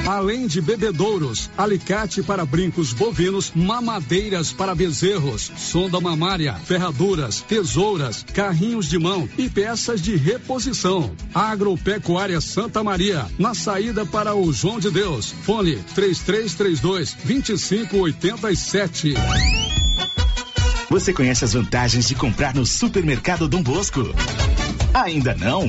Além de bebedouros, alicate para brincos bovinos, mamadeiras para bezerros, sonda mamária, ferraduras, tesouras, carrinhos de mão e peças de reposição. Agropecuária Santa Maria, na saída para o João de Deus. Fone 3332 2587. Você conhece as vantagens de comprar no supermercado Dom Bosco? Ainda não?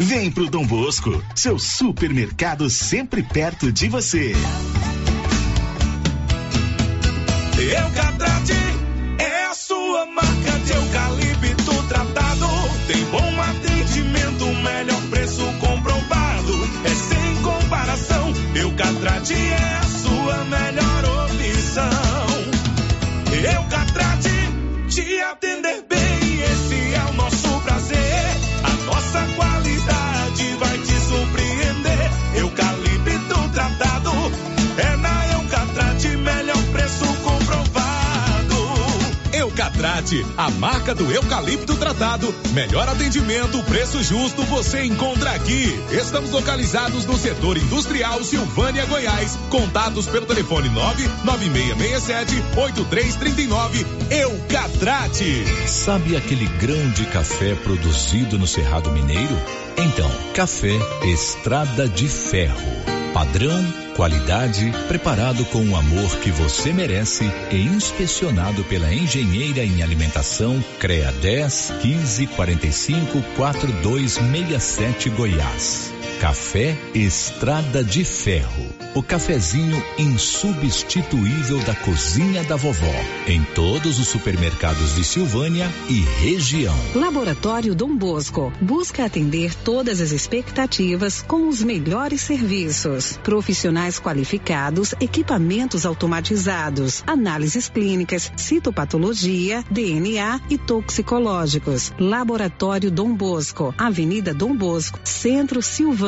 Vem pro Dom Bosco, seu supermercado sempre perto de você. Eucatrate é a sua marca de eucalipto tratado. Tem bom atendimento, melhor preço comprovado. É sem comparação. Eucatrate é a A marca do eucalipto tratado. Melhor atendimento, preço justo você encontra aqui. Estamos localizados no setor industrial Silvânia, Goiás. Contatos pelo telefone 99667 8339. Eucatrate. Sabe aquele grão de café produzido no Cerrado Mineiro? Então, café Estrada de Ferro. Padrão, qualidade, preparado com o amor que você merece e inspecionado pela engenheira em alimentação CREA 10 15 45 4267 Goiás. Café Estrada de Ferro. O cafezinho insubstituível da cozinha da vovó. Em todos os supermercados de Silvânia e região. Laboratório Dom Bosco busca atender todas as expectativas com os melhores serviços. Profissionais qualificados, equipamentos automatizados, análises clínicas, citopatologia, DNA e toxicológicos. Laboratório Dom Bosco, Avenida Dom Bosco, Centro Silvânia.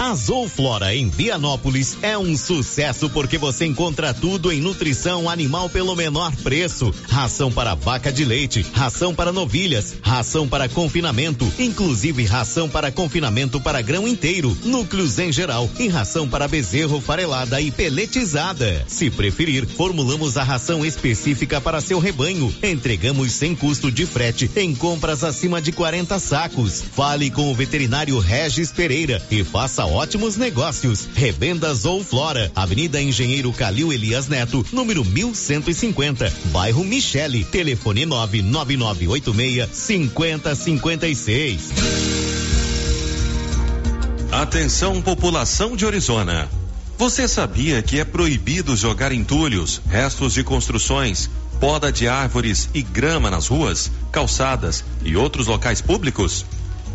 A Zooflora em Vianópolis é um sucesso porque você encontra tudo em nutrição animal pelo menor preço. Ração para vaca de leite, ração para novilhas, ração para confinamento, inclusive ração para confinamento para grão inteiro, núcleos em geral e ração para bezerro farelada e peletizada. Se preferir, formulamos a ração específica para seu rebanho. Entregamos sem custo de frete em compras acima de 40 sacos. Fale com o veterinário Regis Pereira e faça ótimos negócios. Revendas ou Flora, Avenida Engenheiro Calil Elias Neto, número 1150, bairro Michele, telefone 99986 5056. Atenção população de Orizona. Você sabia que é proibido jogar entulhos, restos de construções, poda de árvores e grama nas ruas, calçadas e outros locais públicos?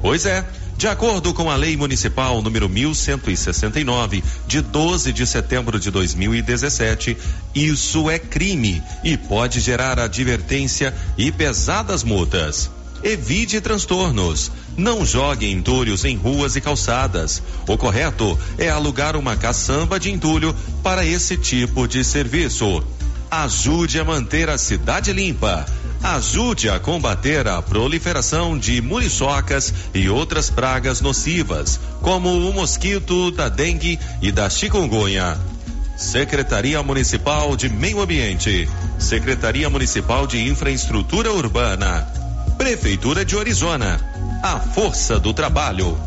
Pois é. De acordo com a Lei Municipal número 1169, de 12 de setembro de 2017, isso é crime e pode gerar advertência e pesadas multas. Evite transtornos. Não jogue entulhos em ruas e calçadas. O correto é alugar uma caçamba de entulho para esse tipo de serviço. Ajude a manter a cidade limpa. Ajude a combater a proliferação de muriçocas e outras pragas nocivas, como o mosquito da dengue e da chikungunya. Secretaria Municipal de Meio Ambiente, Secretaria Municipal de Infraestrutura Urbana, Prefeitura de Orizona. A força do trabalho.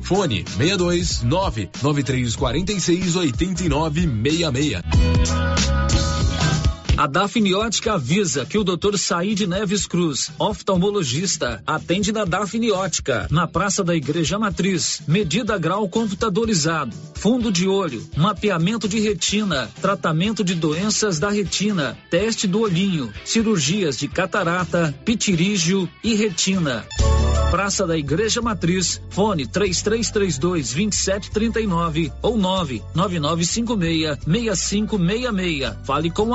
Fone 62 99346 8966. A Dafniótica avisa que o Dr. Said Neves Cruz, oftalmologista, atende na Dafniótica, na Praça da Igreja Matriz. Medida grau computadorizado, fundo de olho, mapeamento de retina, tratamento de doenças da retina, teste do olhinho, cirurgias de catarata, pitirígio e retina. Praça da Igreja Matriz, fone 3332 2739 ou 99956 6566. Fale com o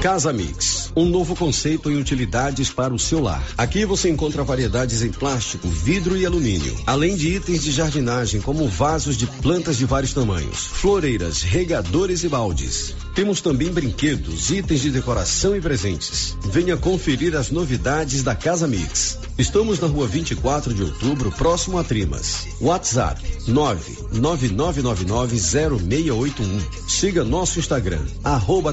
Casa Mix, um novo conceito em utilidades para o seu lar. Aqui você encontra variedades em plástico, vidro e alumínio, além de itens de jardinagem como vasos de plantas de vários tamanhos, floreiras, regadores e baldes. Temos também brinquedos, itens de decoração e presentes. Venha conferir as novidades da Casa Mix. Estamos na rua 24 de outubro, próximo a Trimas. WhatsApp 999990681. Siga nosso Instagram, arroba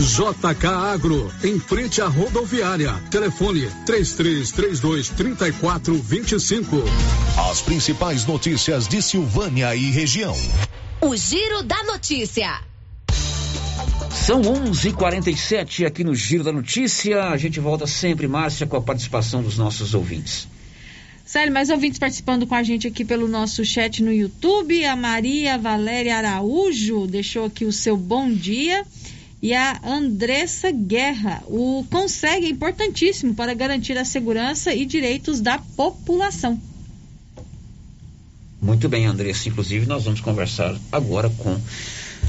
JK Agro, em frente à rodoviária. Telefone 3332 3425. As principais notícias de Silvânia e região. O Giro da Notícia. São 11:47 aqui no Giro da Notícia. A gente volta sempre, Márcia, com a participação dos nossos ouvintes. Sério, mais ouvintes participando com a gente aqui pelo nosso chat no YouTube. A Maria Valéria Araújo deixou aqui o seu bom dia. E a Andressa Guerra. O consegue é importantíssimo para garantir a segurança e direitos da população. Muito bem, Andressa. Inclusive, nós vamos conversar agora com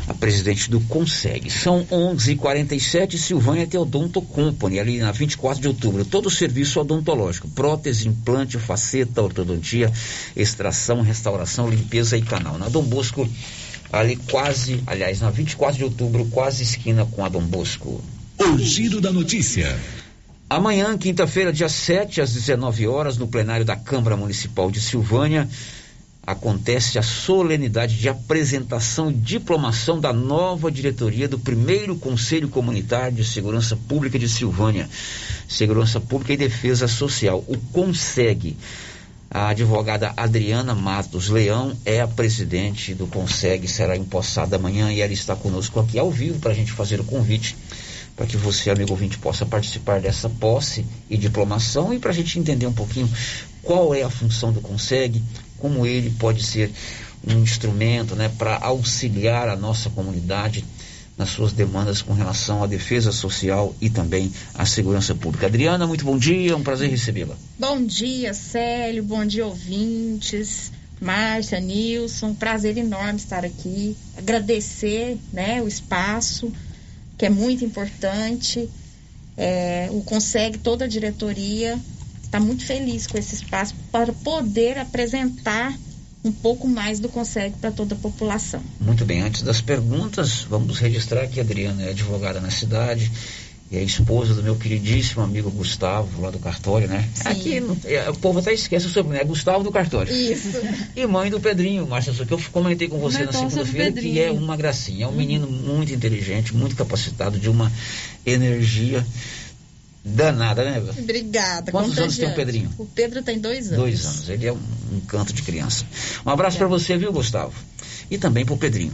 a presidente do Consegue. São 11:47 Silvânia Teodonto Company, ali na 24 de outubro. Todo o serviço odontológico: prótese, implante, faceta, ortodontia, extração, restauração, limpeza e canal. Na Dom Bosco, ali quase, aliás, na 24 de outubro, quase esquina com a Dom Bosco. O Giro da Notícia. Amanhã, quinta-feira, dia 7, às 19 horas, no plenário da Câmara Municipal de Silvânia, acontece a solenidade de apresentação e diplomação da nova diretoria do primeiro Conselho Comunitário de Segurança Pública de Silvânia, Segurança Pública e Defesa Social, o CONSEG. A advogada Adriana Matos Leão é a presidente do CONSEG, será empossada amanhã e ela está conosco aqui ao vivo para a gente fazer o convite para que você, amigo ouvinte, possa participar dessa posse e diplomação e para a gente entender um pouquinho qual é a função do CONSEG, como ele pode ser um instrumento né, para auxiliar a nossa comunidade nas suas demandas com relação à defesa social e também à segurança pública. Adriana, muito bom dia, um prazer recebê-la. Bom dia, Célio, bom dia, ouvintes. Márcia, Nilson, prazer enorme estar aqui. Agradecer né, o espaço, que é muito importante. É, o Consegue, toda a diretoria, está muito feliz com esse espaço para poder apresentar um pouco mais do consegue para toda a população. Muito bem, antes das perguntas, vamos registrar que a Adriana é advogada na cidade e é esposa do meu queridíssimo amigo Gustavo, lá do cartório, né? Sim. Aqui é, o povo até esquece o sobrenome, é Gustavo do cartório. Isso. E mãe do Pedrinho, Márcia, que eu comentei com você Não na segunda-feira, que é uma gracinha. É um menino muito inteligente, muito capacitado, de uma energia danada, né? Eva? Obrigada. Quantos anos tem o. Pedrinho? O Pedro tem dois anos. Dois anos. Ele é um, um canto de criança. Um abraço para você, viu, Gustavo? E também para o Pedrinho.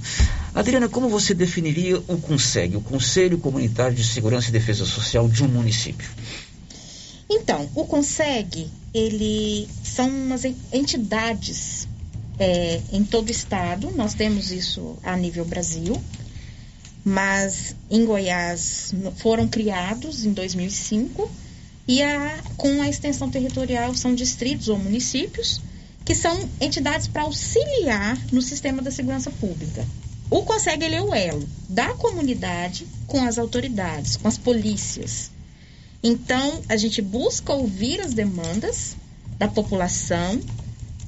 Adriana, como você definiria o CONSEG, o Conselho Comunitário de Segurança e Defesa Social de um município? Então, o CONSEG, ele são umas en- entidades é, em todo o estado, nós temos isso a nível Brasil, mas em Goiás foram criados em 2005 e a, com a extensão territorial são distritos ou municípios que são entidades para auxiliar no sistema da segurança pública. O CONSEG ele é o elo da comunidade com as autoridades, com as polícias. Então, a gente busca ouvir as demandas da população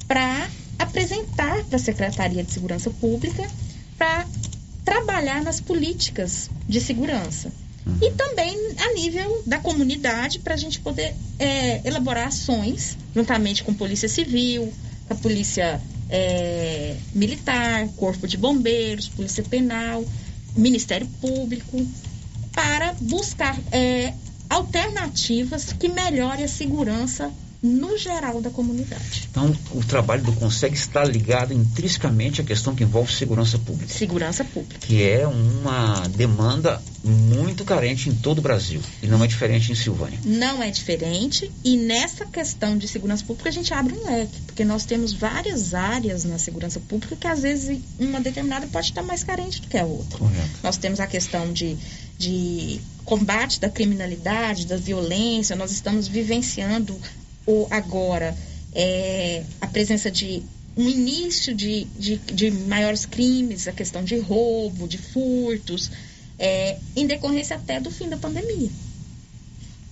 para apresentar para a Secretaria de Segurança Pública para trabalhar nas políticas de segurança. E também a nível da comunidade, para a gente poder é, elaborar ações, juntamente com Polícia Civil, a Polícia é, Militar, Corpo de Bombeiros, Polícia Penal, Ministério Público, para buscar é, alternativas que melhorem a segurança no geral da comunidade. Então, o trabalho do CONSEG está ligado intrinsecamente à questão que envolve segurança pública. Segurança pública. Que é uma demanda muito carente em todo o Brasil. E não é diferente em Silvânia. Não é diferente e nessa questão de segurança pública a gente abre um leque, porque nós temos várias áreas na segurança pública que às vezes uma determinada pode estar mais carente do que a outra. Correto. Nós temos a questão de, de combate da criminalidade, da violência, nós estamos vivenciando o, agora é, a presença de um início de, de, de maiores crimes, a questão de roubo, de furtos, é, em decorrência até do fim da pandemia.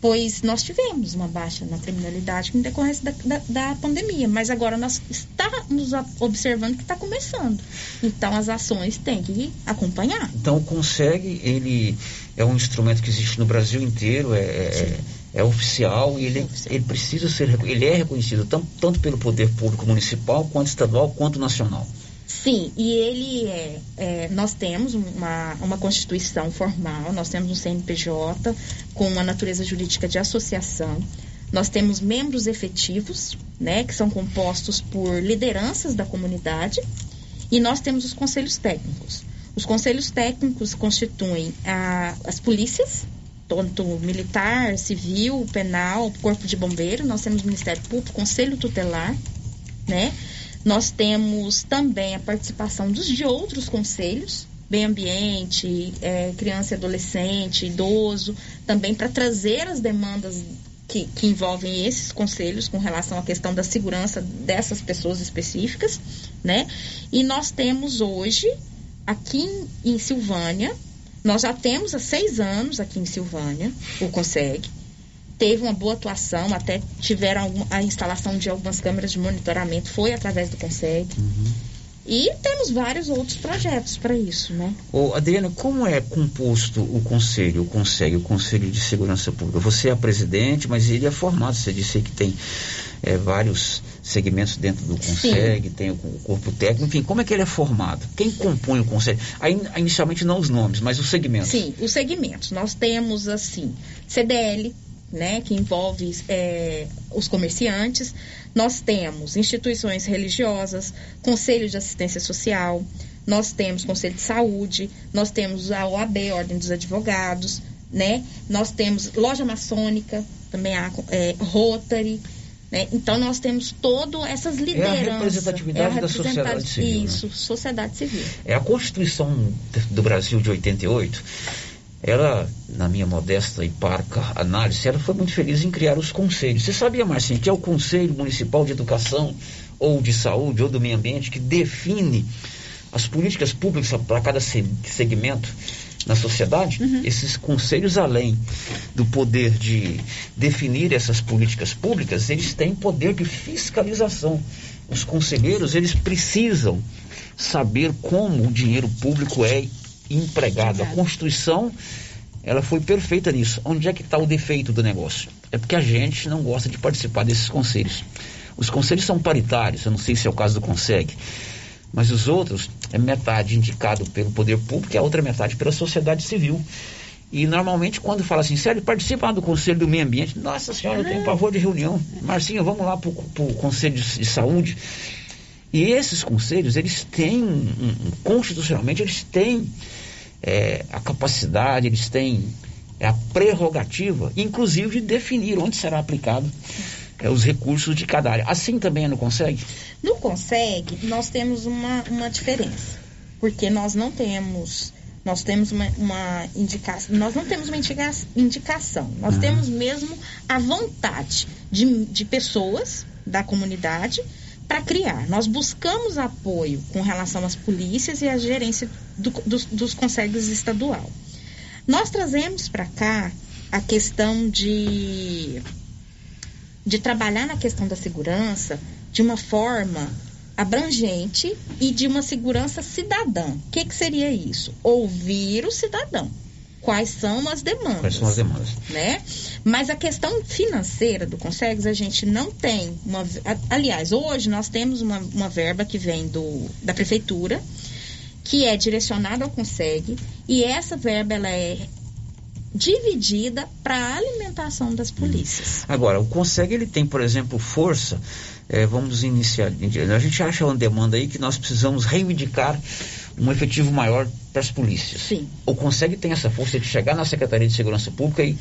Pois nós tivemos uma baixa na criminalidade em decorrência da, da, da pandemia, mas agora nós estamos observando que está começando. Então as ações têm que acompanhar. Então, o CONSEG, ele é um instrumento que existe no Brasil inteiro, é, é, é oficial e ele, ele precisa ser, ele é reconhecido tanto, tanto pelo poder público municipal, quanto estadual, quanto nacional. Sim, e ele é, é, nós temos uma, uma constituição formal, nós temos um CNPJ com uma natureza jurídica de associação, nós temos membros efetivos, né, que são compostos por lideranças da comunidade, e nós temos os conselhos técnicos. Os conselhos técnicos constituem a- as polícias, tanto militar, civil, penal, corpo de bombeiro, nós temos Ministério Público, Conselho Tutelar, né? Nós temos também a participação dos de outros conselhos, meio ambiente, eh, criança e adolescente, idoso, também para trazer as demandas que, que envolvem esses conselhos com relação à questão da segurança dessas pessoas específicas, né? E nós temos hoje, aqui em, em Silvânia, nós já temos há seis anos aqui em Silvânia, o CONSEG, teve uma boa atuação, até tiveram a instalação de algumas câmeras de monitoramento, foi através do CONSEG. E temos vários outros projetos para isso, né? Ô, Adriana, como é composto o conselho, o CONSEG, o Conselho de Segurança Pública? Você é a presidente, mas ele é formado, você disse que tem é, vários segmentos dentro do CONSEG, tem o, o corpo técnico, enfim, como é que ele é formado? Quem compõe o conselho? Aí, inicialmente não os nomes, mas os segmentos. Sim, os segmentos. Nós temos, assim, CDL, né, que envolve é, os comerciantes. Nós temos instituições religiosas, Conselho de Assistência Social, nós temos Conselho de Saúde, nós temos a OAB, Ordem dos Advogados, né? Nós temos loja maçônica, também a é, Rotary, né? Então nós temos todas essas lideranças. representatividade da sociedade civil, né? Isso, sociedade civil. É a Constituição do Brasil de 88. Ela, na minha modesta e parca análise, ela foi muito feliz em criar os conselhos. Você sabia, Marcinho, que é o Conselho Municipal de Educação, ou de Saúde, ou do Meio Ambiente, que define as políticas públicas para cada se- segmento na sociedade? Esses conselhos, além do poder de definir essas políticas públicas, eles têm poder de fiscalização. os conselheiros eles precisam saber como o dinheiro público é empregado. A Constituição ela foi perfeita nisso. Onde é que está o defeito do negócio? É porque a gente não gosta de participar desses conselhos. Os conselhos são paritários, eu não sei se é o caso do Conseg, mas os outros é metade indicado pelo poder público e a outra metade pela sociedade civil. E normalmente quando fala assim, sério, participa do Conselho do Meio Ambiente, nossa senhora, eu tenho pavor de reunião. Marcinho, vamos lá para o Conselho de, de Saúde. E esses conselhos, eles têm, constitucionalmente, eles têm é, a capacidade, eles têm é, a prerrogativa, inclusive, de definir onde será aplicado é, os recursos de cada área. Assim também não consegue? No consegue, nós temos uma, uma diferença, porque nós não temos nós temos uma, uma indicação, nós não temos uma indica, indicação, nós uhum. temos mesmo a vontade de, de pessoas da comunidade para criar. Nós buscamos apoio com relação às polícias e à gerência do, dos, dos conselhos estadual. Nós trazemos para cá a questão de, de trabalhar na questão da segurança de uma forma abrangente e de uma segurança cidadã. O que, que seria isso? Ouvir o cidadão quais são as demandas. Quais são as demandas. Né? Mas a questão financeira do Consegues, a gente não tem uma. Aliás, hoje nós temos uma, uma verba que vem do, da prefeitura, que é direcionada ao Consegue, e essa verba ela é dividida para a alimentação das polícias. Agora, o Consegue ele tem, por exemplo, força. É, vamos iniciar. A gente acha uma demanda aí que nós precisamos reivindicar um efetivo maior para as polícias. Sim. Ou consegue ter essa força de chegar na Secretaria de Segurança Pública e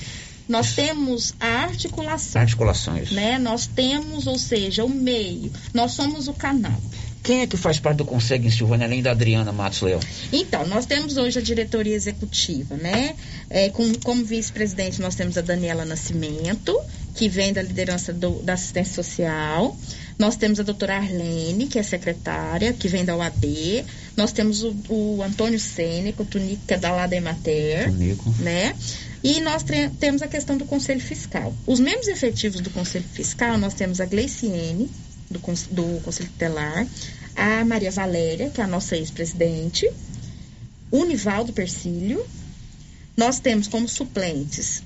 nós temos a articulação. Articulações. Né? Nós temos, ou seja, o meio. Nós somos o canal. Quem é que faz parte do Consegue em Silvânia, além da Adriana Matos Leão? Então, nós temos hoje a diretoria executiva, né? É, com, como vice-presidente, nós temos a Daniela Nascimento, que vem da liderança do, da assistência social. Nós temos a doutora Arlene, que é secretária, que vem da UAB. Nós temos o, o Antônio Sêneco, o Tunico, que é da Lademater. Tunico. Né? E nós temos a questão do Conselho Fiscal. Os membros efetivos do Conselho Fiscal, nós temos a Gleiciene, do, do Conselho Tutelar, a Maria Valéria, que é a nossa ex-presidente, o Nivaldo Persílio. Nós temos como suplentes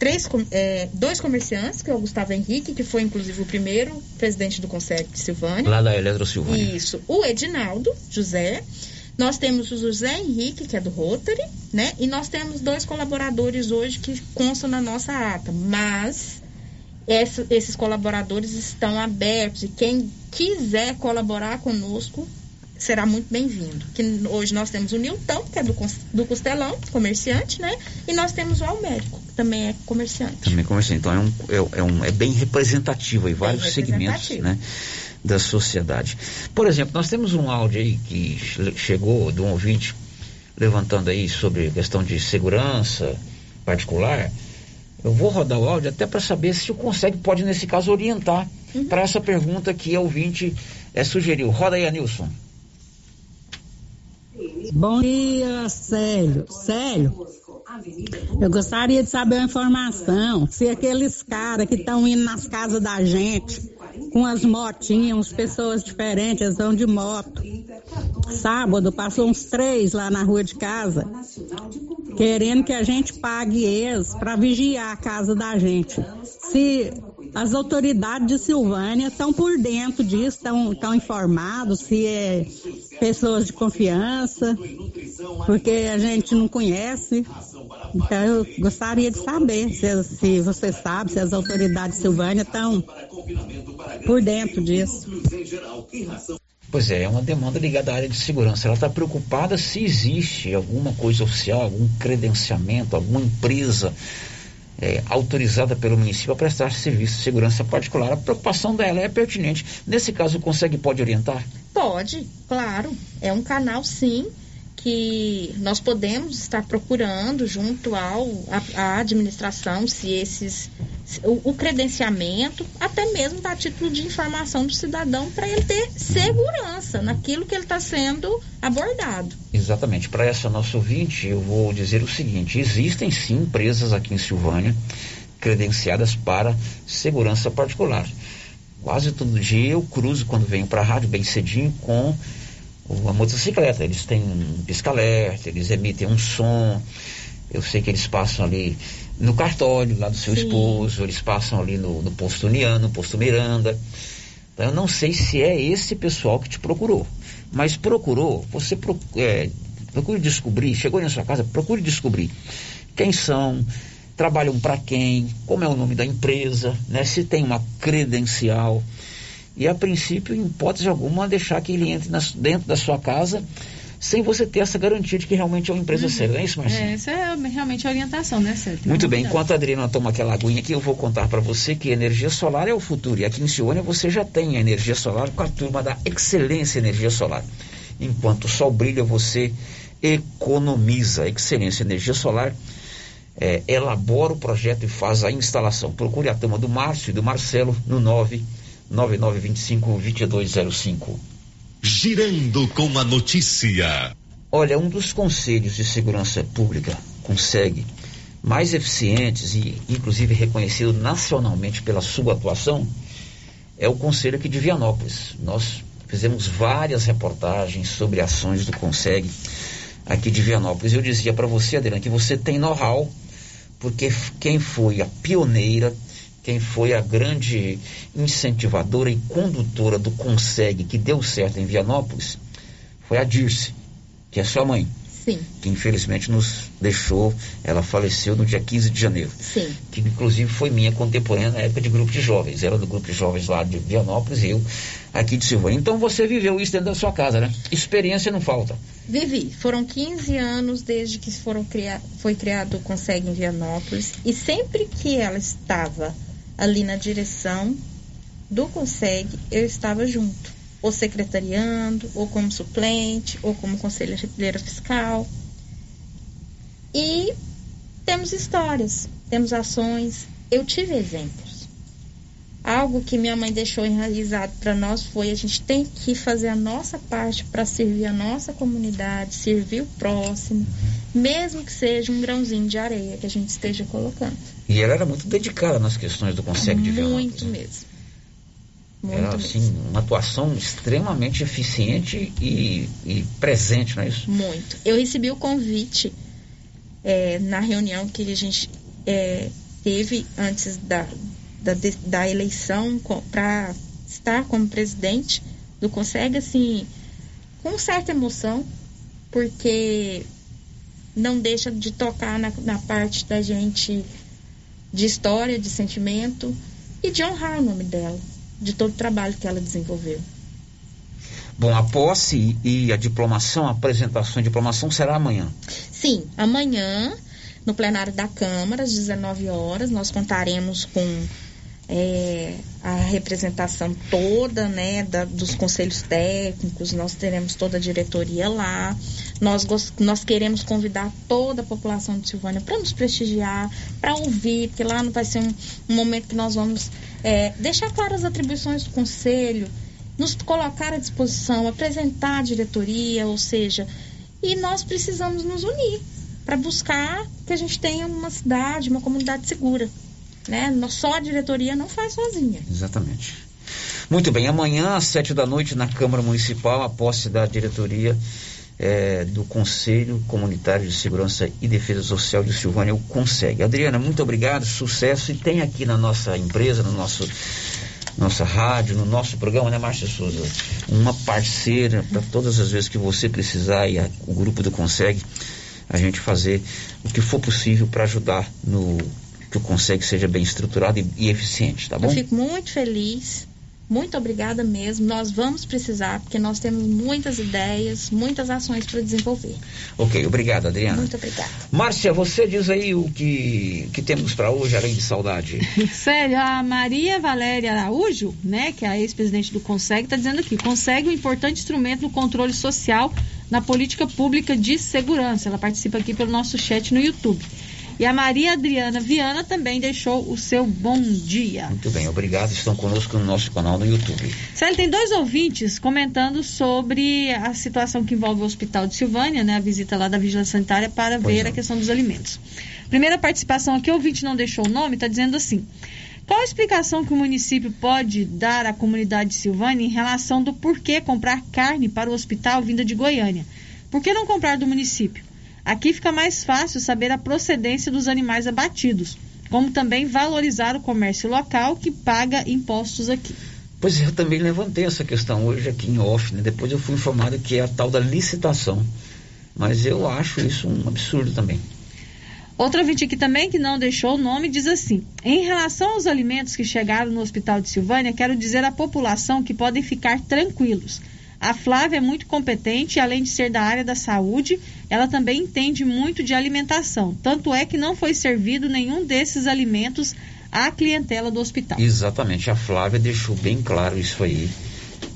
três, é, dois comerciantes, que é o Gustavo Henrique, que foi inclusive o primeiro presidente do Conselho de Silvânia. Lá da Eletro Silvânia. Isso. O Edinaldo José. Nós temos o José Henrique, que é do Rotary, né? E nós temos dois colaboradores hoje que constam na nossa ata. Mas essa, esses colaboradores estão abertos e quem quiser colaborar conosco será muito bem-vindo. Que hoje nós temos o Nilton, que é do, do Costelão, comerciante, né? E nós temos o Almérico, que também é comerciante. Também é comerciante. Então é, um, é, é, um, é bem representativo em vários segmentos, né? Da sociedade. Por exemplo, nós temos um áudio aí que chegou de um ouvinte levantando aí sobre questão de segurança particular. Eu vou rodar o áudio até para saber se o consegue, pode nesse caso orientar uhum. para essa pergunta que o ouvinte é, sugeriu. Roda aí, Anilson. Bom dia, Célio. Célio, eu gostaria de saber uma informação. Se aqueles caras que estão indo nas casas da gente com as motinhas, pessoas diferentes, eles vão de moto. Sábado passou uns três lá na rua de casa, querendo que a gente pague eles para vigiar a casa da gente. Se as autoridades de Silvânia estão por dentro disso, estão informados se é pessoas de confiança, porque a gente não conhece. Então eu gostaria de saber se, se você sabe, se as autoridades de Silvânia estão por dentro disso. Pois é, é uma demanda ligada à área de segurança. Ela está preocupada se existe alguma coisa oficial, algum credenciamento, alguma empresa é, autorizada pelo município a prestar serviço de segurança particular. A preocupação dela é pertinente. Nesse caso, consegue pode orientar? Pode, claro. É um canal, sim, que nós podemos estar procurando junto ao à administração se esses o, o, credenciamento até mesmo a título de informação do cidadão para ele ter segurança naquilo que ele está sendo abordado. Exatamente. Para essa nossa ouvinte, eu vou dizer o seguinte: existem sim empresas aqui em Silvânia credenciadas para segurança particular. Quase todo dia eu cruzo quando venho para a rádio bem cedinho com a motocicleta. Eles têm um pisca-alerta, eles emitem um som. Eu sei que eles passam ali no cartório lá do seu Sim. esposo, eles passam ali no, no posto Uniano, no posto Miranda. Então, eu não sei se é esse pessoal que te procurou. Mas procurou, você é, procure descobrir, chegou na sua casa, procure descobrir quem são, trabalham para quem, como é o nome da empresa, né, se tem uma credencial. E a princípio, em hipótese alguma, deixar que ele entre na, dentro da sua casa sem você ter essa garantia de que realmente é uma empresa uhum. séria, não é isso, Marcinho? É, essa é realmente a orientação, né, Sérgio? Muito bem, enquanto a Adriana toma aquela aguinha aqui, eu vou contar para você que energia solar é o futuro. E aqui em Ciônia você já tem a energia solar com a turma da Excelência Energia Solar. Enquanto o sol brilha, você economiza. Excelência Energia Solar é, elabora o projeto e faz a instalação. Procure a turma do Márcio e do Marcelo no 99925 2205 girando com a notícia. Olha, um dos conselhos de segurança pública consegue mais eficientes e inclusive reconhecido nacionalmente pela sua atuação é o conselho aqui de Vianópolis. Nós fizemos várias reportagens sobre ações do Consegue aqui de Vianópolis. Eu dizia para você, Adriana, que você tem know-how, porque quem foi a pioneira quem foi a grande incentivadora e condutora do Consegue, que deu certo em Vianópolis, foi a Dirce, que é sua mãe. Sim. Que infelizmente nos deixou, ela faleceu no dia 15 de janeiro. Sim. Que inclusive foi minha contemporânea na época de grupo de jovens. Ela do grupo de jovens lá de Vianópolis e eu aqui de Silvânia. Então você viveu isso dentro da sua casa, né? Experiência não falta. Vivi. Foram 15 anos desde que foram foi criado o Consegue em Vianópolis. E sempre que ela estava ali na direção do Conseg, eu estava junto, ou secretariando, ou como suplente, ou como conselheira fiscal. E temos histórias, temos ações. Eu tive exemplos. Algo que minha mãe deixou enraizado para nós foi a gente tem que fazer a nossa parte para servir a nossa comunidade, servir o próximo, mesmo que seja um grãozinho de areia que a gente esteja colocando. E ela era muito dedicada nas questões do Conselho de Muito mesmo. Muito era assim, uma atuação extremamente eficiente e, e, presente, não é isso? Muito. Eu recebi o convite é, na reunião que a gente é, teve antes da, da, da eleição para estar como presidente do Consegue, assim, com certa emoção, porque não deixa de tocar na, na parte da gente de história, de sentimento e de honrar o nome dela, de todo o trabalho que ela desenvolveu. Bom, a posse e a diplomação, a apresentação e diplomação será amanhã. Sim, amanhã, no plenário da Câmara, às 19 horas, nós contaremos com é, a representação toda né, da, dos conselhos técnicos, nós teremos toda a diretoria lá. Nós, nós queremos convidar toda a população de Silvânia para nos prestigiar, para ouvir, porque lá vai ser um, um momento que nós vamos é, deixar claras as atribuições do conselho, nos colocar à disposição, apresentar a diretoria, ou seja, e nós precisamos nos unir para buscar que a gente tenha uma cidade, uma comunidade segura né? Só a diretoria não faz sozinha. Exatamente. Muito bem, amanhã às sete da noite na Câmara Municipal, a posse da diretoria é, do Conselho Comunitário de Segurança e Defesa Social de Silvânia, o Consegue. Adriana, muito obrigado, sucesso e tem aqui na nossa empresa, no nosso nossa rádio, no nosso programa, né, Márcia Souza? Uma parceira para todas as vezes que você precisar e a, o grupo do Consegue, a gente fazer o que for possível para ajudar no que o Consegue seja bem estruturado e, e eficiente, tá bom? Eu fico muito feliz. Muito obrigada mesmo. Nós vamos precisar, porque nós temos muitas ideias, muitas ações para desenvolver. Ok, obrigado, Adriana. Muito obrigada. Márcia, você diz aí o que, que temos para hoje, além de saudade. Sério, a Maria Valéria Araújo, né, que é a ex-presidente do Consegue, está dizendo aqui: consegue um importante instrumento no controle social na política pública de segurança. Ela participa aqui pelo nosso chat no YouTube. E a Maria Adriana Viana também deixou o seu bom dia. Muito bem, obrigado. Estão conosco no nosso canal no YouTube. Célio, tem dois ouvintes comentando sobre a situação que envolve o Hospital de Silvânia, né? A visita lá da Vigilância Sanitária para pois ver é. a questão dos alimentos. Primeira participação aqui, o ouvinte não deixou o nome, está dizendo assim. Qual a explicação que o município pode dar à comunidade de Silvânia em relação do porquê comprar carne para o hospital vinda de Goiânia? Por que não comprar do município? Aqui fica mais fácil saber a procedência dos animais abatidos, como também valorizar o comércio local que paga impostos aqui. Pois é, eu também levantei essa questão hoje aqui em off, né? Depois eu fui informado que é a tal da licitação. Mas eu acho isso um absurdo também. Outra ouvinte aqui também que não deixou o nome diz assim: Em relação aos alimentos que chegaram no Hospital de Silvânia, quero dizer à população que podem ficar tranquilos. A Flávia é muito competente e, além de ser da área da saúde, ela também entende muito de alimentação. Tanto é que não foi servido nenhum desses alimentos à clientela do hospital. Exatamente, a Flávia deixou bem claro isso aí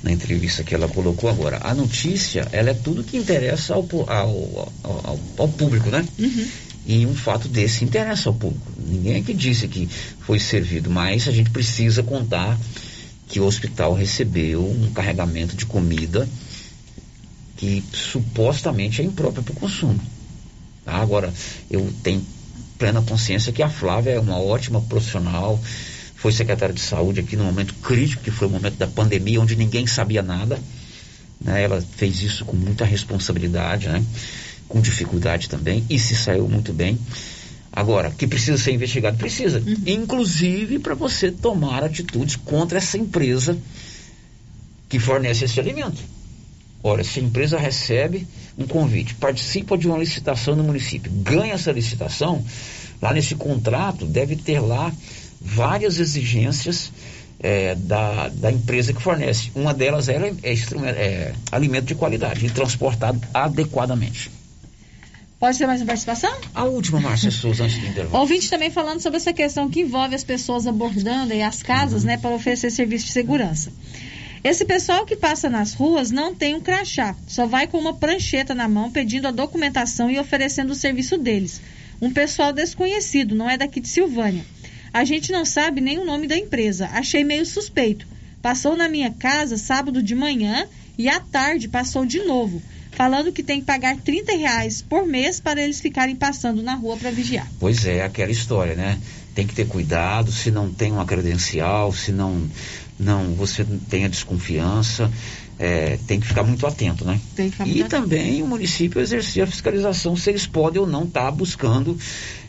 na entrevista que ela colocou agora. A notícia, ela é tudo que interessa ao, ao, ao, ao público, né? Uhum. E um fato desse interessa ao público. Ninguém é que disse que foi servido, mas a gente precisa contar que o hospital recebeu um carregamento de comida que supostamente é imprópria para o consumo. Tá? Agora, eu tenho plena consciência que a Flávia é uma ótima profissional, foi secretária de saúde aqui no momento crítico, que foi o momento da pandemia, onde ninguém sabia nada. Né? Ela fez isso com muita responsabilidade, né? com dificuldade também, e se saiu muito bem. Agora, que precisa ser investigado? Precisa. Uhum. Inclusive para você tomar atitudes contra essa empresa que fornece esse alimento. Ora, se a empresa recebe um convite, participa de uma licitação no município, ganha essa licitação, lá nesse contrato deve ter lá várias exigências é, da, da empresa que fornece. Uma delas é, é, é alimento de qualidade e transportado adequadamente. Pode ser mais uma participação? A última, Márcia Souza, antes do intervalo. Ouvinte também falando sobre essa questão que envolve as pessoas abordando e as casas, uhum. né, para oferecer serviço de segurança. Esse pessoal que passa nas ruas não tem um crachá, só vai com uma prancheta na mão pedindo a documentação e oferecendo o serviço deles. Um pessoal desconhecido, não é daqui de Silvânia. A gente não sabe nem o nome da empresa. Achei meio suspeito. Passou na minha casa sábado de manhã e à tarde passou de novo falando que tem que pagar 30 reais por mês para eles ficarem passando na rua para vigiar. Pois é, aquela história, né? Tem que ter cuidado, se não tem uma credencial, se não, não você tem a desconfiança, é, tem que ficar muito atento, né? Tem que ficar muito e atento. também o município exercer a fiscalização se eles podem ou não estar tá buscando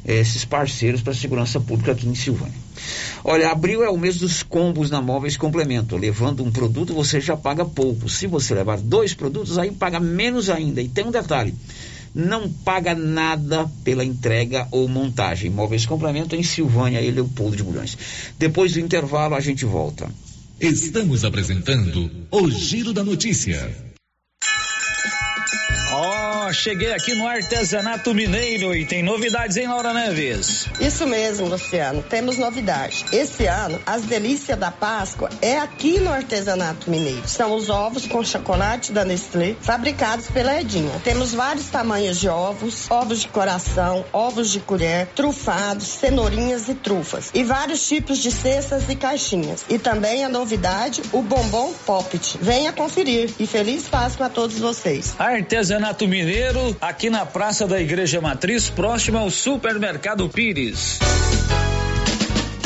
é, esses parceiros para a segurança pública aqui em Silvânia. Olha, abril é o mês dos combos na Móveis Complemento. Levando um produto, você já paga pouco. Se você levar dois produtos, aí paga menos ainda. E tem um detalhe: não paga nada pela entrega ou montagem. Móveis Complemento em Silvânia e Leopoldo de Bulhões. Depois do intervalo, a gente volta. Estamos apresentando o Giro da Notícia. Ó, cheguei aqui no Artesanato Mineiro e tem novidades, hein, Laura Neves? Isso mesmo, Luciano. Temos novidade. Esse ano, as delícias da Páscoa é aqui no Artesanato Mineiro. São os ovos com chocolate da Nestlé, fabricados pela Edinha. Temos vários tamanhos de ovos, ovos de coração, ovos de colher, trufados, cenourinhas e trufas. E vários tipos de cestas e caixinhas. E também a novidade, o bombom Poppet. Venha conferir e feliz Páscoa a todos vocês. Artesanato Artesanato Aqui na Praça da Igreja Matriz, próximo ao Supermercado Pires.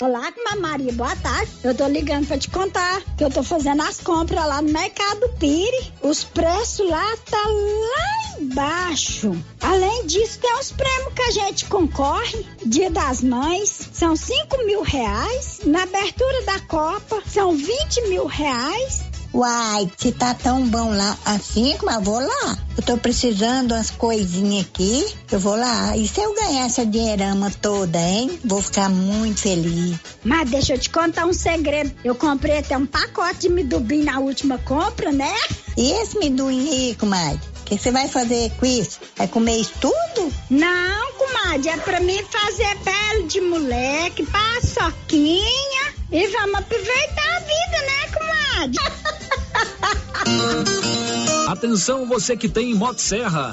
Olá, Maria, boa tarde. Eu tô ligando para te contar que eu tô fazendo as compras lá no Mercado Pire. Os preços lá tá lá embaixo. Além disso, tem os prêmios que a gente concorre. Dia das Mães, são 5 mil reais. Na abertura da Copa, são 20 mil reais. Uai, se tá tão bom lá assim, mas vou lá. Eu tô precisando umas coisinhas aqui. Eu vou lá. E se eu ganhar essa dinheirama toda, hein? Vou ficar muito feliz. Mas deixa eu te contar um segredo. Eu comprei até um pacote de midubim na última compra, né? E esse midubim aí, comadre? O que você vai fazer com isso? Vai comer isso tudo? Não, comadre. É pra mim fazer pele de moleque, paçoquinha. E vamos aproveitar a vida, né, comadre? Atenção você que tem Motosserra.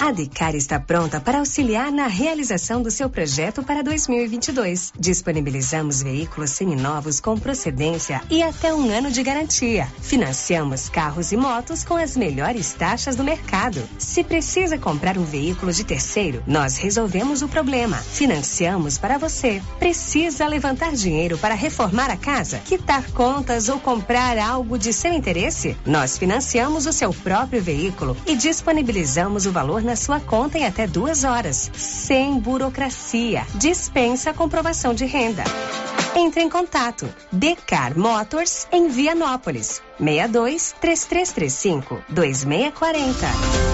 A Decar está pronta para auxiliar na realização do seu projeto para 2022. Disponibilizamos veículos seminovos com procedência e até um ano de garantia. Financiamos carros e motos com as melhores taxas do mercado. Se precisa comprar um veículo de terceiro, nós resolvemos o problema. Financiamos para você. Precisa levantar dinheiro para reformar a casa, quitar contas ou comprar algo de seu interesse? Nós financiamos o seu próprio veículo e disponibilizamos o valor na sua conta em até duas horas, sem burocracia. Dispensa a comprovação de renda. Entre em contato. Decar Motors em Vianópolis. 62 3335 2640.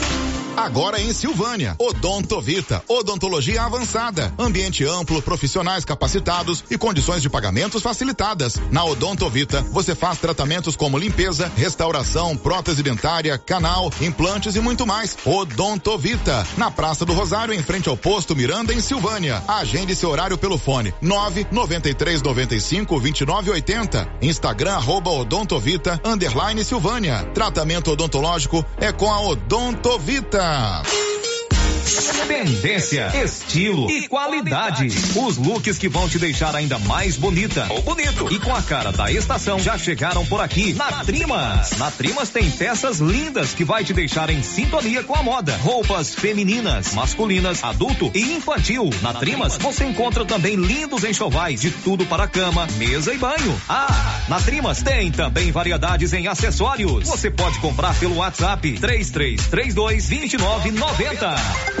Agora em Silvânia, Odontovita, odontologia avançada, ambiente amplo, profissionais capacitados e condições de pagamentos facilitadas. Na Odontovita, você faz tratamentos como limpeza, restauração, prótese dentária, canal, implantes e muito mais. Odontovita, na Praça do Rosário, em frente ao posto Miranda, em Silvânia. Agende seu horário pelo fone 993 95 29 80. Instagram arroba Odontovita, underline Silvânia. Tratamento odontológico é com a Odontovita. Рубрика Tendência, estilo e qualidade. Os looks que vão te deixar ainda mais bonita ou bonito e com a cara da estação já chegaram por aqui na Trimas. Na Trimas tem peças lindas que vai te deixar em sintonia com a moda. Roupas femininas, masculinas, adulto e infantil. Na Trimas você encontra também lindos enxovais de tudo para cama, mesa e banho. Ah, na Trimas tem também variedades em acessórios. Você pode comprar pelo WhatsApp 3332 2990.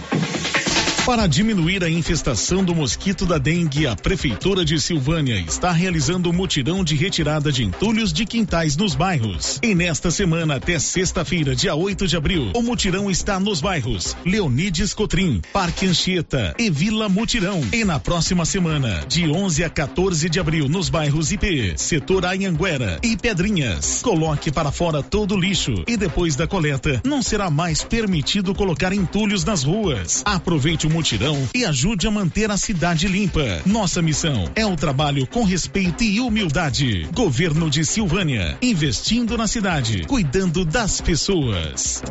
Para diminuir a infestação do mosquito da dengue, a Prefeitura de Silvânia está realizando um mutirão de retirada de entulhos de quintais nos bairros. E nesta semana, até sexta-feira, dia 8 de abril, o mutirão está nos bairros Leonides Cotrim, Parque Anchieta e Vila Mutirão. E na próxima semana, de 11 a 14 de abril, nos bairros IP, Setor Anhanguera e Pedrinhas. Coloque para fora todo o lixo e depois da coleta, não será mais permitido colocar entulhos nas ruas. Aproveite o mutirão e ajude a manter a cidade limpa. Nossa missão é o trabalho com respeito e humildade. Governo de Silvânia, investindo na cidade, cuidando das pessoas.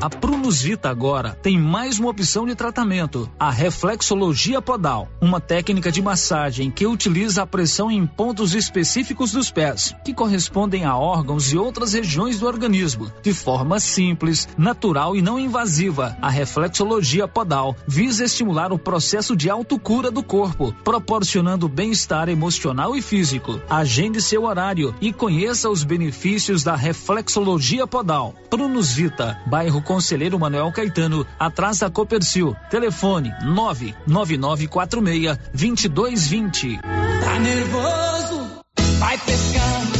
A Prunus Vita agora tem mais uma opção de tratamento, a reflexologia podal, uma técnica de massagem que utiliza a pressão em pontos específicos dos pés, que correspondem a órgãos e outras regiões do organismo, de forma simples, natural e não invasiva. A reflexologia podal visa estimular o processo de autocura do corpo, proporcionando bem-estar emocional e físico. Agende seu horário e conheça os benefícios da reflexologia podal. Prunus Vita, bairro Conselheiro Manuel Caetano, atrás da Copercil. Telefone 99946 2220. Tá nervoso? Vai pescando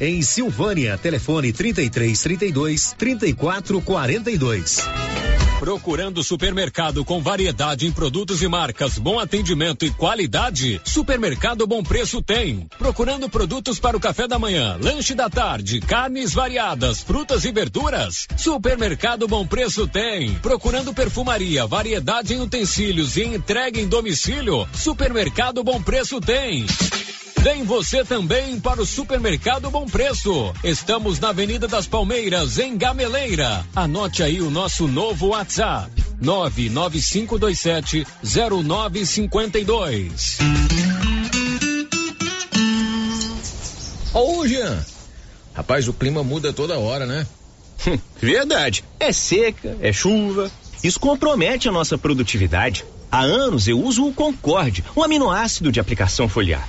em Silvânia. Telefone 33 32 34 42. Procurando supermercado com variedade em produtos e marcas, bom atendimento e qualidade? Supermercado Bom Preço tem. Procurando produtos para o café da manhã, lanche da tarde, carnes variadas, frutas e verduras? Supermercado Bom Preço tem. Procurando perfumaria, variedade em utensílios e entrega em domicílio? Supermercado Bom Preço tem. Vem você também para o Supermercado Bom Preço. Estamos na Avenida das Palmeiras, em Gameleira. Anote aí o nosso novo WhatsApp: 99527 0952. Ô, Jean. Rapaz, o clima muda toda hora, né? Verdade. É seca, é chuva. Isso compromete a nossa produtividade. Há anos eu uso o Concorde, um aminoácido de aplicação foliar.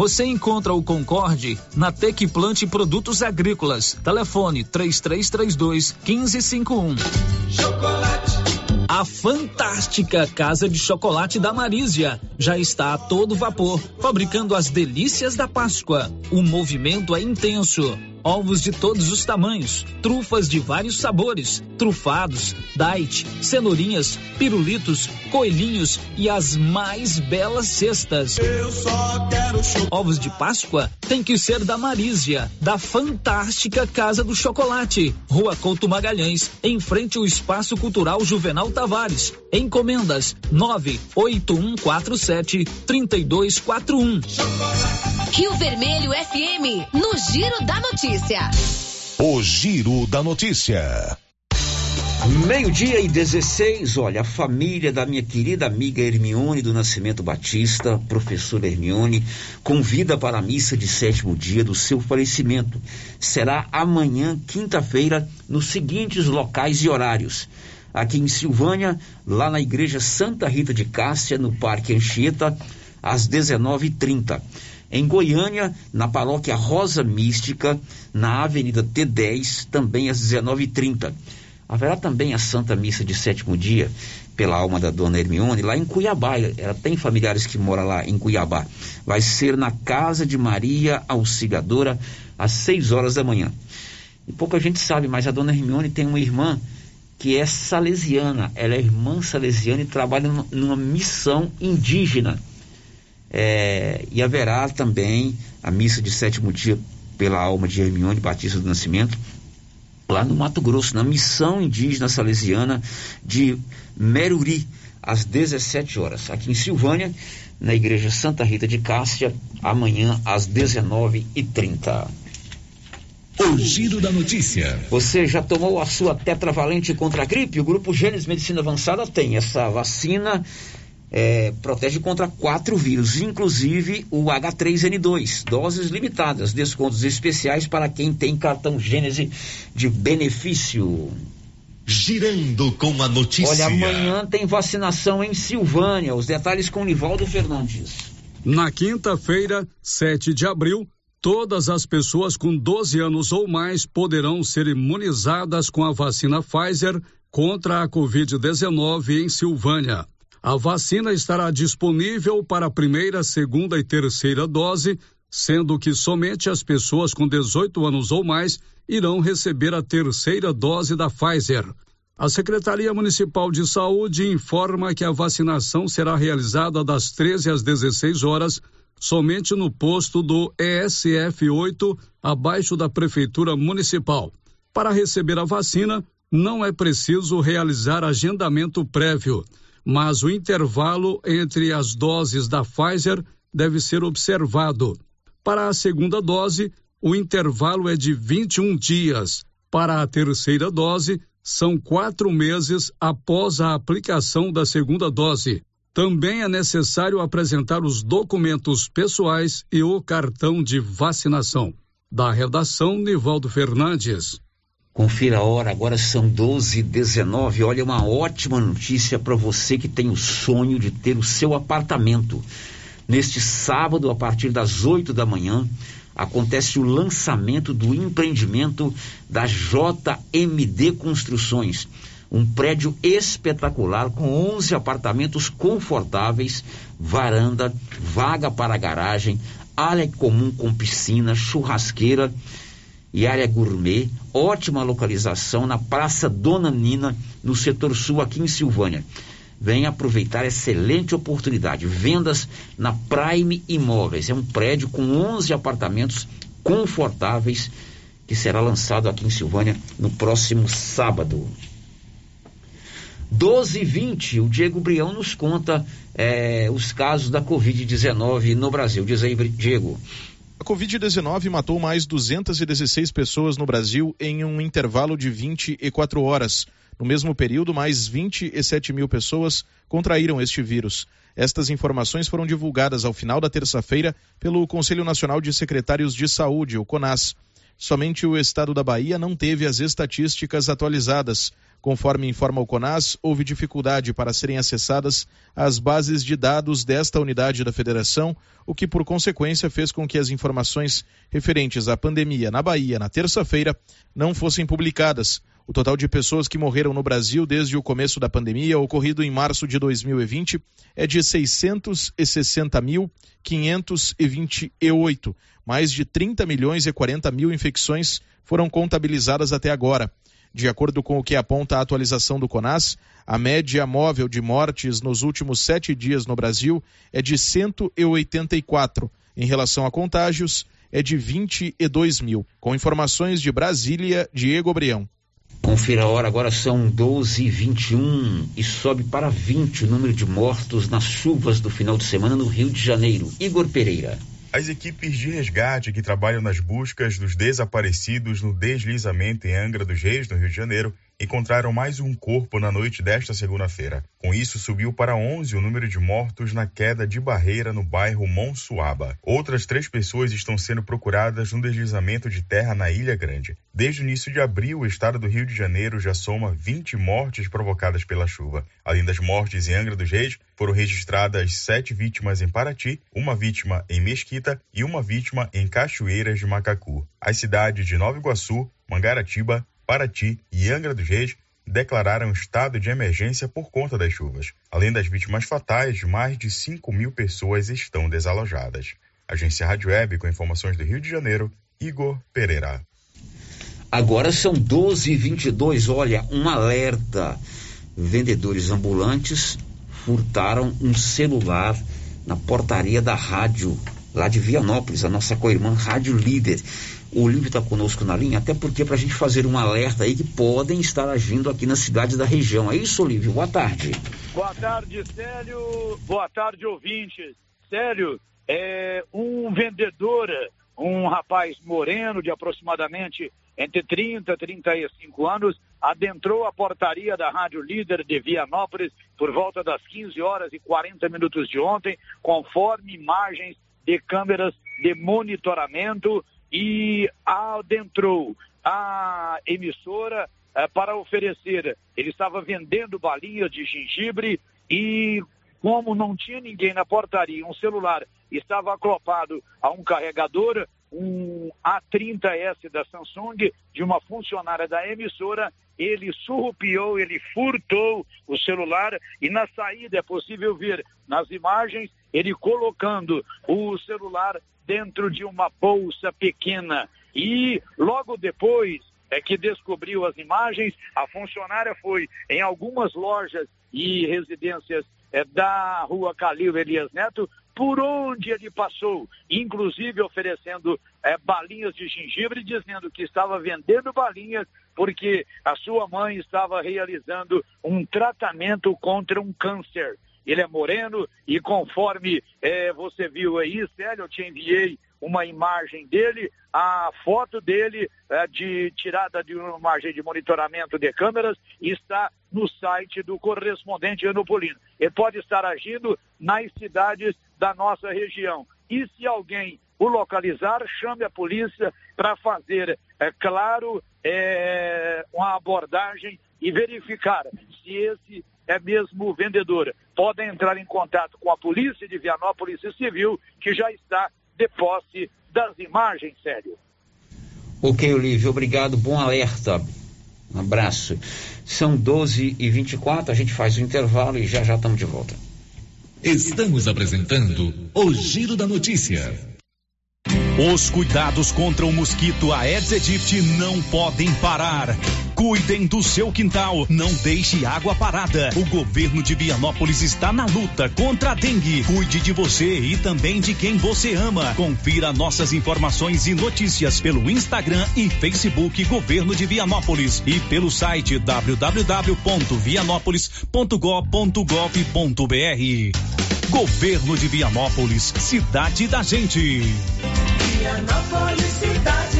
Você encontra o Concorde na Tec Plante Produtos Agrícolas. Telefone 3332 1551. Chocolate. A fantástica Casa de Chocolate da Marísia já está a todo vapor, fabricando as delícias da Páscoa. O movimento é intenso ovos de todos os tamanhos, trufas de vários sabores, trufados, date, cenourinhas, pirulitos, coelhinhos e as mais belas cestas. Ovos de Páscoa tem que ser da Marísia, da fantástica Casa do Chocolate, Rua Couto Magalhães, em frente ao Espaço Cultural Juvenal Tavares. Encomendas 98147 3241. Rio Vermelho FM, no Giro da Notícia. O Giro da Notícia. Meio-dia e 16, olha, a família da minha querida amiga Hermione do Nascimento Batista, professora Hermione, convida para a missa de sétimo dia do seu falecimento. Será amanhã, quinta-feira, nos seguintes locais e horários. Aqui em Silvânia, lá na Igreja Santa Rita de Cássia, no Parque Anchieta, às 19h30. Em Goiânia, na paróquia Rosa Mística, na Avenida T10, também às 19h30. Haverá também a Santa Missa de Sétimo Dia, pela alma da dona Hermione, lá em Cuiabá. Ela tem familiares que moram lá em Cuiabá. Vai ser na Casa de Maria Auxiliadora, às 6 horas da manhã. E pouca gente sabe, mas a dona Hermione tem uma irmã que é salesiana. Ela é irmã salesiana e trabalha numa missão indígena é, e haverá também a missa de sétimo dia pela alma de Hermione Batista do Nascimento, lá no Mato Grosso, na missão indígena salesiana de Meruri, às 17 horas. Aqui em Silvânia, na Igreja Santa Rita de Cássia, amanhã às 19h30. O giro da notícia. Você já tomou a sua tetravalente contra a gripe? O Grupo Gênesis Medicina Avançada tem essa vacina é, protege contra quatro vírus, inclusive o H3N2. Doses limitadas, descontos especiais para quem tem cartão Gênese de benefício. Girando com a notícia. Olha, amanhã tem vacinação em Silvânia. Os detalhes com Nivaldo Fernandes. Na quinta-feira, 7 de abril, todas as pessoas com 12 anos ou mais poderão ser imunizadas com a vacina Pfizer contra a Covid-19 em Silvânia. A vacina estará disponível para a primeira, segunda e terceira dose, sendo que somente as pessoas com 18 anos ou mais irão receber a terceira dose da Pfizer. A Secretaria Municipal de Saúde informa que a vacinação será realizada das 13 às 16 horas, somente no posto do ESF 8, abaixo da Prefeitura Municipal. Para receber a vacina, não é preciso realizar agendamento prévio, mas o intervalo entre as doses da Pfizer deve ser observado. Para a segunda dose, o intervalo é de 21 dias. Para a terceira dose, são quatro meses após a aplicação da segunda dose. Também é necessário apresentar os documentos pessoais e o cartão de vacinação. Da redação, Nivaldo Fernandes. Confira a hora, agora são 12 e 19 Olha, uma ótima notícia para você que tem o sonho de ter o seu apartamento. Neste sábado, a partir das 8 da manhã, acontece o lançamento do empreendimento da JMD Construções. Um prédio espetacular com 11 apartamentos confortáveis, varanda, vaga para garagem, área comum com piscina, churrasqueira e área gourmet, ótima localização na Praça Dona Nina, no setor sul, aqui em Silvânia. Venha aproveitar excelente oportunidade. Vendas na Prime Imóveis. É um prédio com 11 apartamentos confortáveis que será lançado aqui em Silvânia no próximo sábado. 12 e 20, o Diego Brião nos conta é, os casos da Covid-19 no Brasil. Diz aí, Diego. A Covid-19 matou mais 216 pessoas no Brasil em um intervalo de 24 horas. No mesmo período, mais 27 mil pessoas contraíram este vírus. Estas informações foram divulgadas ao final da terça-feira pelo Conselho Nacional de Secretários de Saúde, o CONAS. Somente o estado da Bahia não teve as estatísticas atualizadas. Conforme informa o CONAS, houve dificuldade para serem acessadas as bases de dados desta unidade da federação, o que por consequência fez com que as informações referentes à pandemia na Bahia na terça-feira não fossem publicadas. O total de pessoas que morreram no Brasil desde o começo da pandemia, ocorrido em março de 2020, é de 660.528. Mais de 30 milhões e 40 mil infecções foram contabilizadas até agora. De acordo com o que aponta a atualização do CONAS, a média móvel de mortes nos últimos sete dias no Brasil é de 184. Em relação a contágios, é de 22 mil. Com informações de Brasília, Diego Brião. Confira a hora, agora são 12 e 21 e sobe para 20 o número de mortos nas chuvas do final de semana no Rio de Janeiro. Igor Pereira. As equipes de resgate que trabalham nas buscas dos desaparecidos no deslizamento em Angra dos Reis, no Rio de Janeiro, encontraram mais um corpo na noite desta segunda-feira. Com isso, subiu para 11 o número de mortos na queda de barreira no bairro Monsuaba. Outras três pessoas estão sendo procuradas no deslizamento de terra na Ilha Grande. Desde o início de abril, o estado do Rio de Janeiro já soma 20 mortes provocadas pela chuva. Além das mortes em Angra dos Reis, foram registradas sete vítimas em Paraty, uma vítima em Mesquita e uma vítima em Cachoeiras de Macacu. As cidades de Nova Iguaçu, Mangaratiba, Paraty e Angra dos Reis declararam estado de emergência por conta das chuvas. Além das vítimas fatais, mais de 5 mil pessoas estão desalojadas. Agência Rádio Web com informações do Rio de Janeiro, Igor Pereira. Agora são 12 e 22 olha, um alerta. Vendedores ambulantes furtaram um celular na portaria da rádio, lá de Vianópolis, a nossa co-irmã Rádio Líder. O Olívio está conosco na linha, até porque para a gente fazer um alerta aí que podem estar agindo aqui nas cidades da região. É isso, Olívio? Boa tarde. Boa tarde, Célio. Boa tarde, ouvintes. Célio, é um vendedor, um rapaz moreno de aproximadamente entre 30 e 35 anos, adentrou a portaria da Rádio Líder de Vianópolis por volta das 15 horas e 40 minutos de ontem, conforme imagens de câmeras de monitoramento e adentrou a emissora eh, para oferecer. Ele estava vendendo balinhas de gengibre e, como não tinha ninguém na portaria, um celular estava acoplado a um carregador, um A30S da Samsung, de uma funcionária da emissora, ele surrupiou, ele furtou o celular e na saída é possível ver nas imagens ele colocando o celular dentro de uma bolsa pequena. E logo depois é que descobriu as imagens, a funcionária foi em algumas lojas e residências é, da rua Calil Elias Neto por onde ele passou, inclusive oferecendo é, balinhas de gengibre, dizendo que estava vendendo balinhas porque a sua mãe estava realizando um tratamento contra um câncer. Ele é moreno e conforme é, você viu aí, Célio, eu te enviei uma imagem dele, a foto dele é, de tirada de uma imagem de monitoramento de câmeras está no site do correspondente Anopolino. Ele pode estar agindo nas cidades da nossa região. E se alguém o localizar, chame a polícia para fazer, é claro, é, uma abordagem e verificar se esse é mesmo o vendedor. Podem entrar em contato com a polícia de Vianópolis Civil, que já está de posse das imagens, sério. Ok, Olívio, obrigado, bom alerta. Um abraço. São 12 e 24 a gente faz o intervalo e já já estamos de volta. Estamos apresentando o Giro da Notícia. Os cuidados contra o mosquito Aedes aegypti não podem parar. Cuidem do seu quintal, não deixe água parada. O governo de Vianópolis está na luta contra a dengue. Cuide de você e também de quem você ama. Confira nossas informações e notícias pelo Instagram e Facebook Governo de Vianópolis e pelo site www.vianópolis.gov.br. Governo de Vianópolis, cidade da gente. Vianópolis, cidade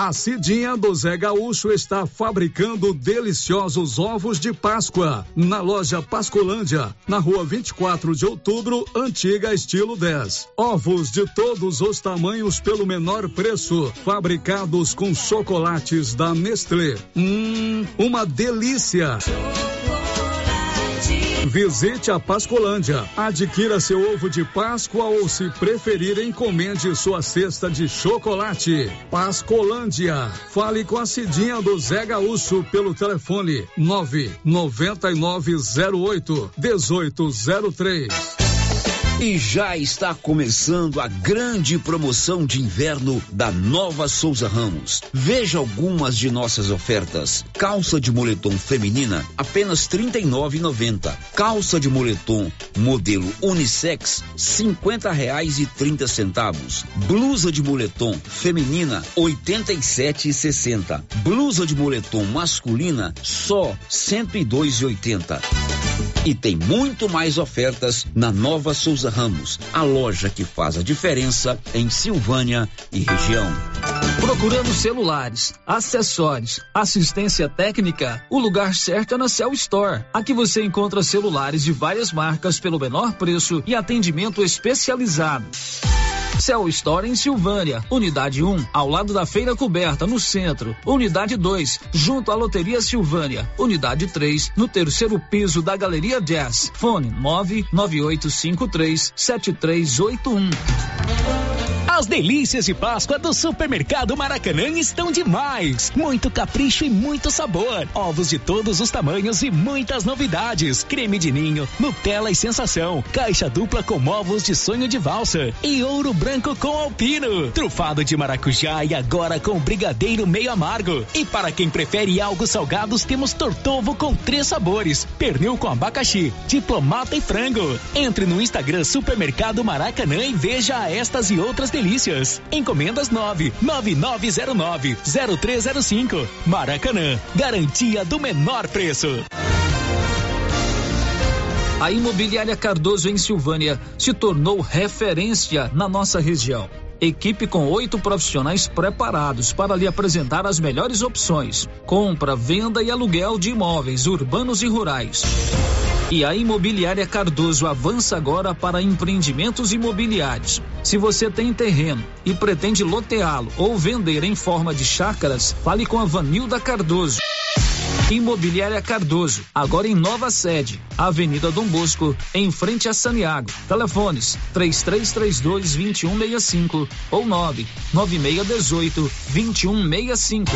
A Cidinha do Zé Gaúcho está fabricando deliciosos ovos de Páscoa na loja Pascolândia, na rua 24 de outubro, antiga estilo 10. Ovos de todos os tamanhos pelo menor preço, fabricados com chocolates da Nestlé. Hum, uma delícia! Visite a Pascolândia. Adquira seu ovo de Páscoa ou, se preferir, encomende sua cesta de chocolate. Pascolândia. Fale com a Cidinha do Zé Gaúcho pelo telefone 99908 1803. E já está começando a grande promoção de inverno da Nova Souza Ramos. Veja algumas de nossas ofertas. Calça de moletom feminina, apenas R$ 39,90. Calça de moletom modelo unissex, trinta centavos. Blusa de moletom feminina, e sessenta. Blusa de moletom masculina, só e dois e tem muito mais ofertas na Nova Souza Ramos, a loja que faz a diferença em Silvânia e região. Procurando celulares, acessórios, assistência técnica, o lugar certo é na Cell Store. Aqui você encontra celulares de várias marcas pelo menor preço e atendimento especializado. Cell Store em Silvânia, Unidade 1, ao lado da Feira Coberta, no centro. Unidade 2, junto à Loteria Silvânia. Unidade 3, no terceiro piso da Galeria Jazz. Fone 99853 7381. As delícias de Páscoa do Supermercado Maracanã estão demais. Muito capricho e muito sabor. Ovos de todos os tamanhos e muitas novidades. Creme de ninho, Nutella e sensação. Caixa dupla com ovos de sonho de valsa. E ouro branco com alpino. Trufado de maracujá e agora com brigadeiro meio amargo. E para quem prefere algo salgados, temos tortovo com três sabores. Pernil com abacaxi, diplomata e frango. Entre no Instagram Supermercado Maracanã e veja estas e outras delícias. Encomendas 9 9909 0305. Maracanã, garantia do menor preço. A Imobiliária Cardoso em Silvânia se tornou referência na nossa região. Equipe com oito profissionais preparados para lhe apresentar as melhores opções: compra, venda e aluguel de imóveis urbanos e rurais. E a Imobiliária Cardoso avança agora para empreendimentos imobiliários. Se você tem terreno e pretende loteá-lo ou vender em forma de chácaras, fale com a Vanilda Cardoso. Imobiliária Cardoso, agora em nova sede, Avenida Dom Bosco, em frente a Saniago. Telefones: 3332 2165 ou 99618 2165.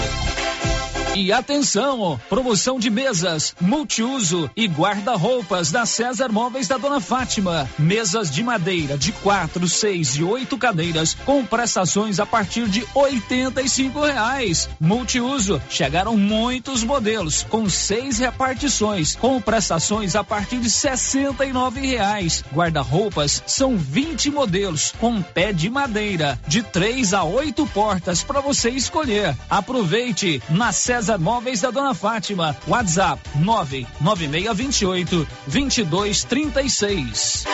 E atenção, promoção de mesas, multiuso e guarda-roupas da César Móveis da Dona Fátima. Mesas de madeira de quatro, seis e oito cadeiras com prestações a partir de oitenta e cinco reais. Multiuso, chegaram muitos modelos com seis repartições com prestações a partir de sessenta e nove reais. Guarda-roupas são 20 modelos com pé de madeira de três a oito portas para você escolher. Aproveite na César César Móveis da Dona Fátima. WhatsApp 99628 2236.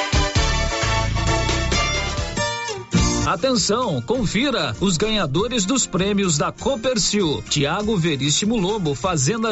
Atenção, confira os ganhadores dos prêmios da Copercil. Tiago Veríssimo Lobo, Fazenda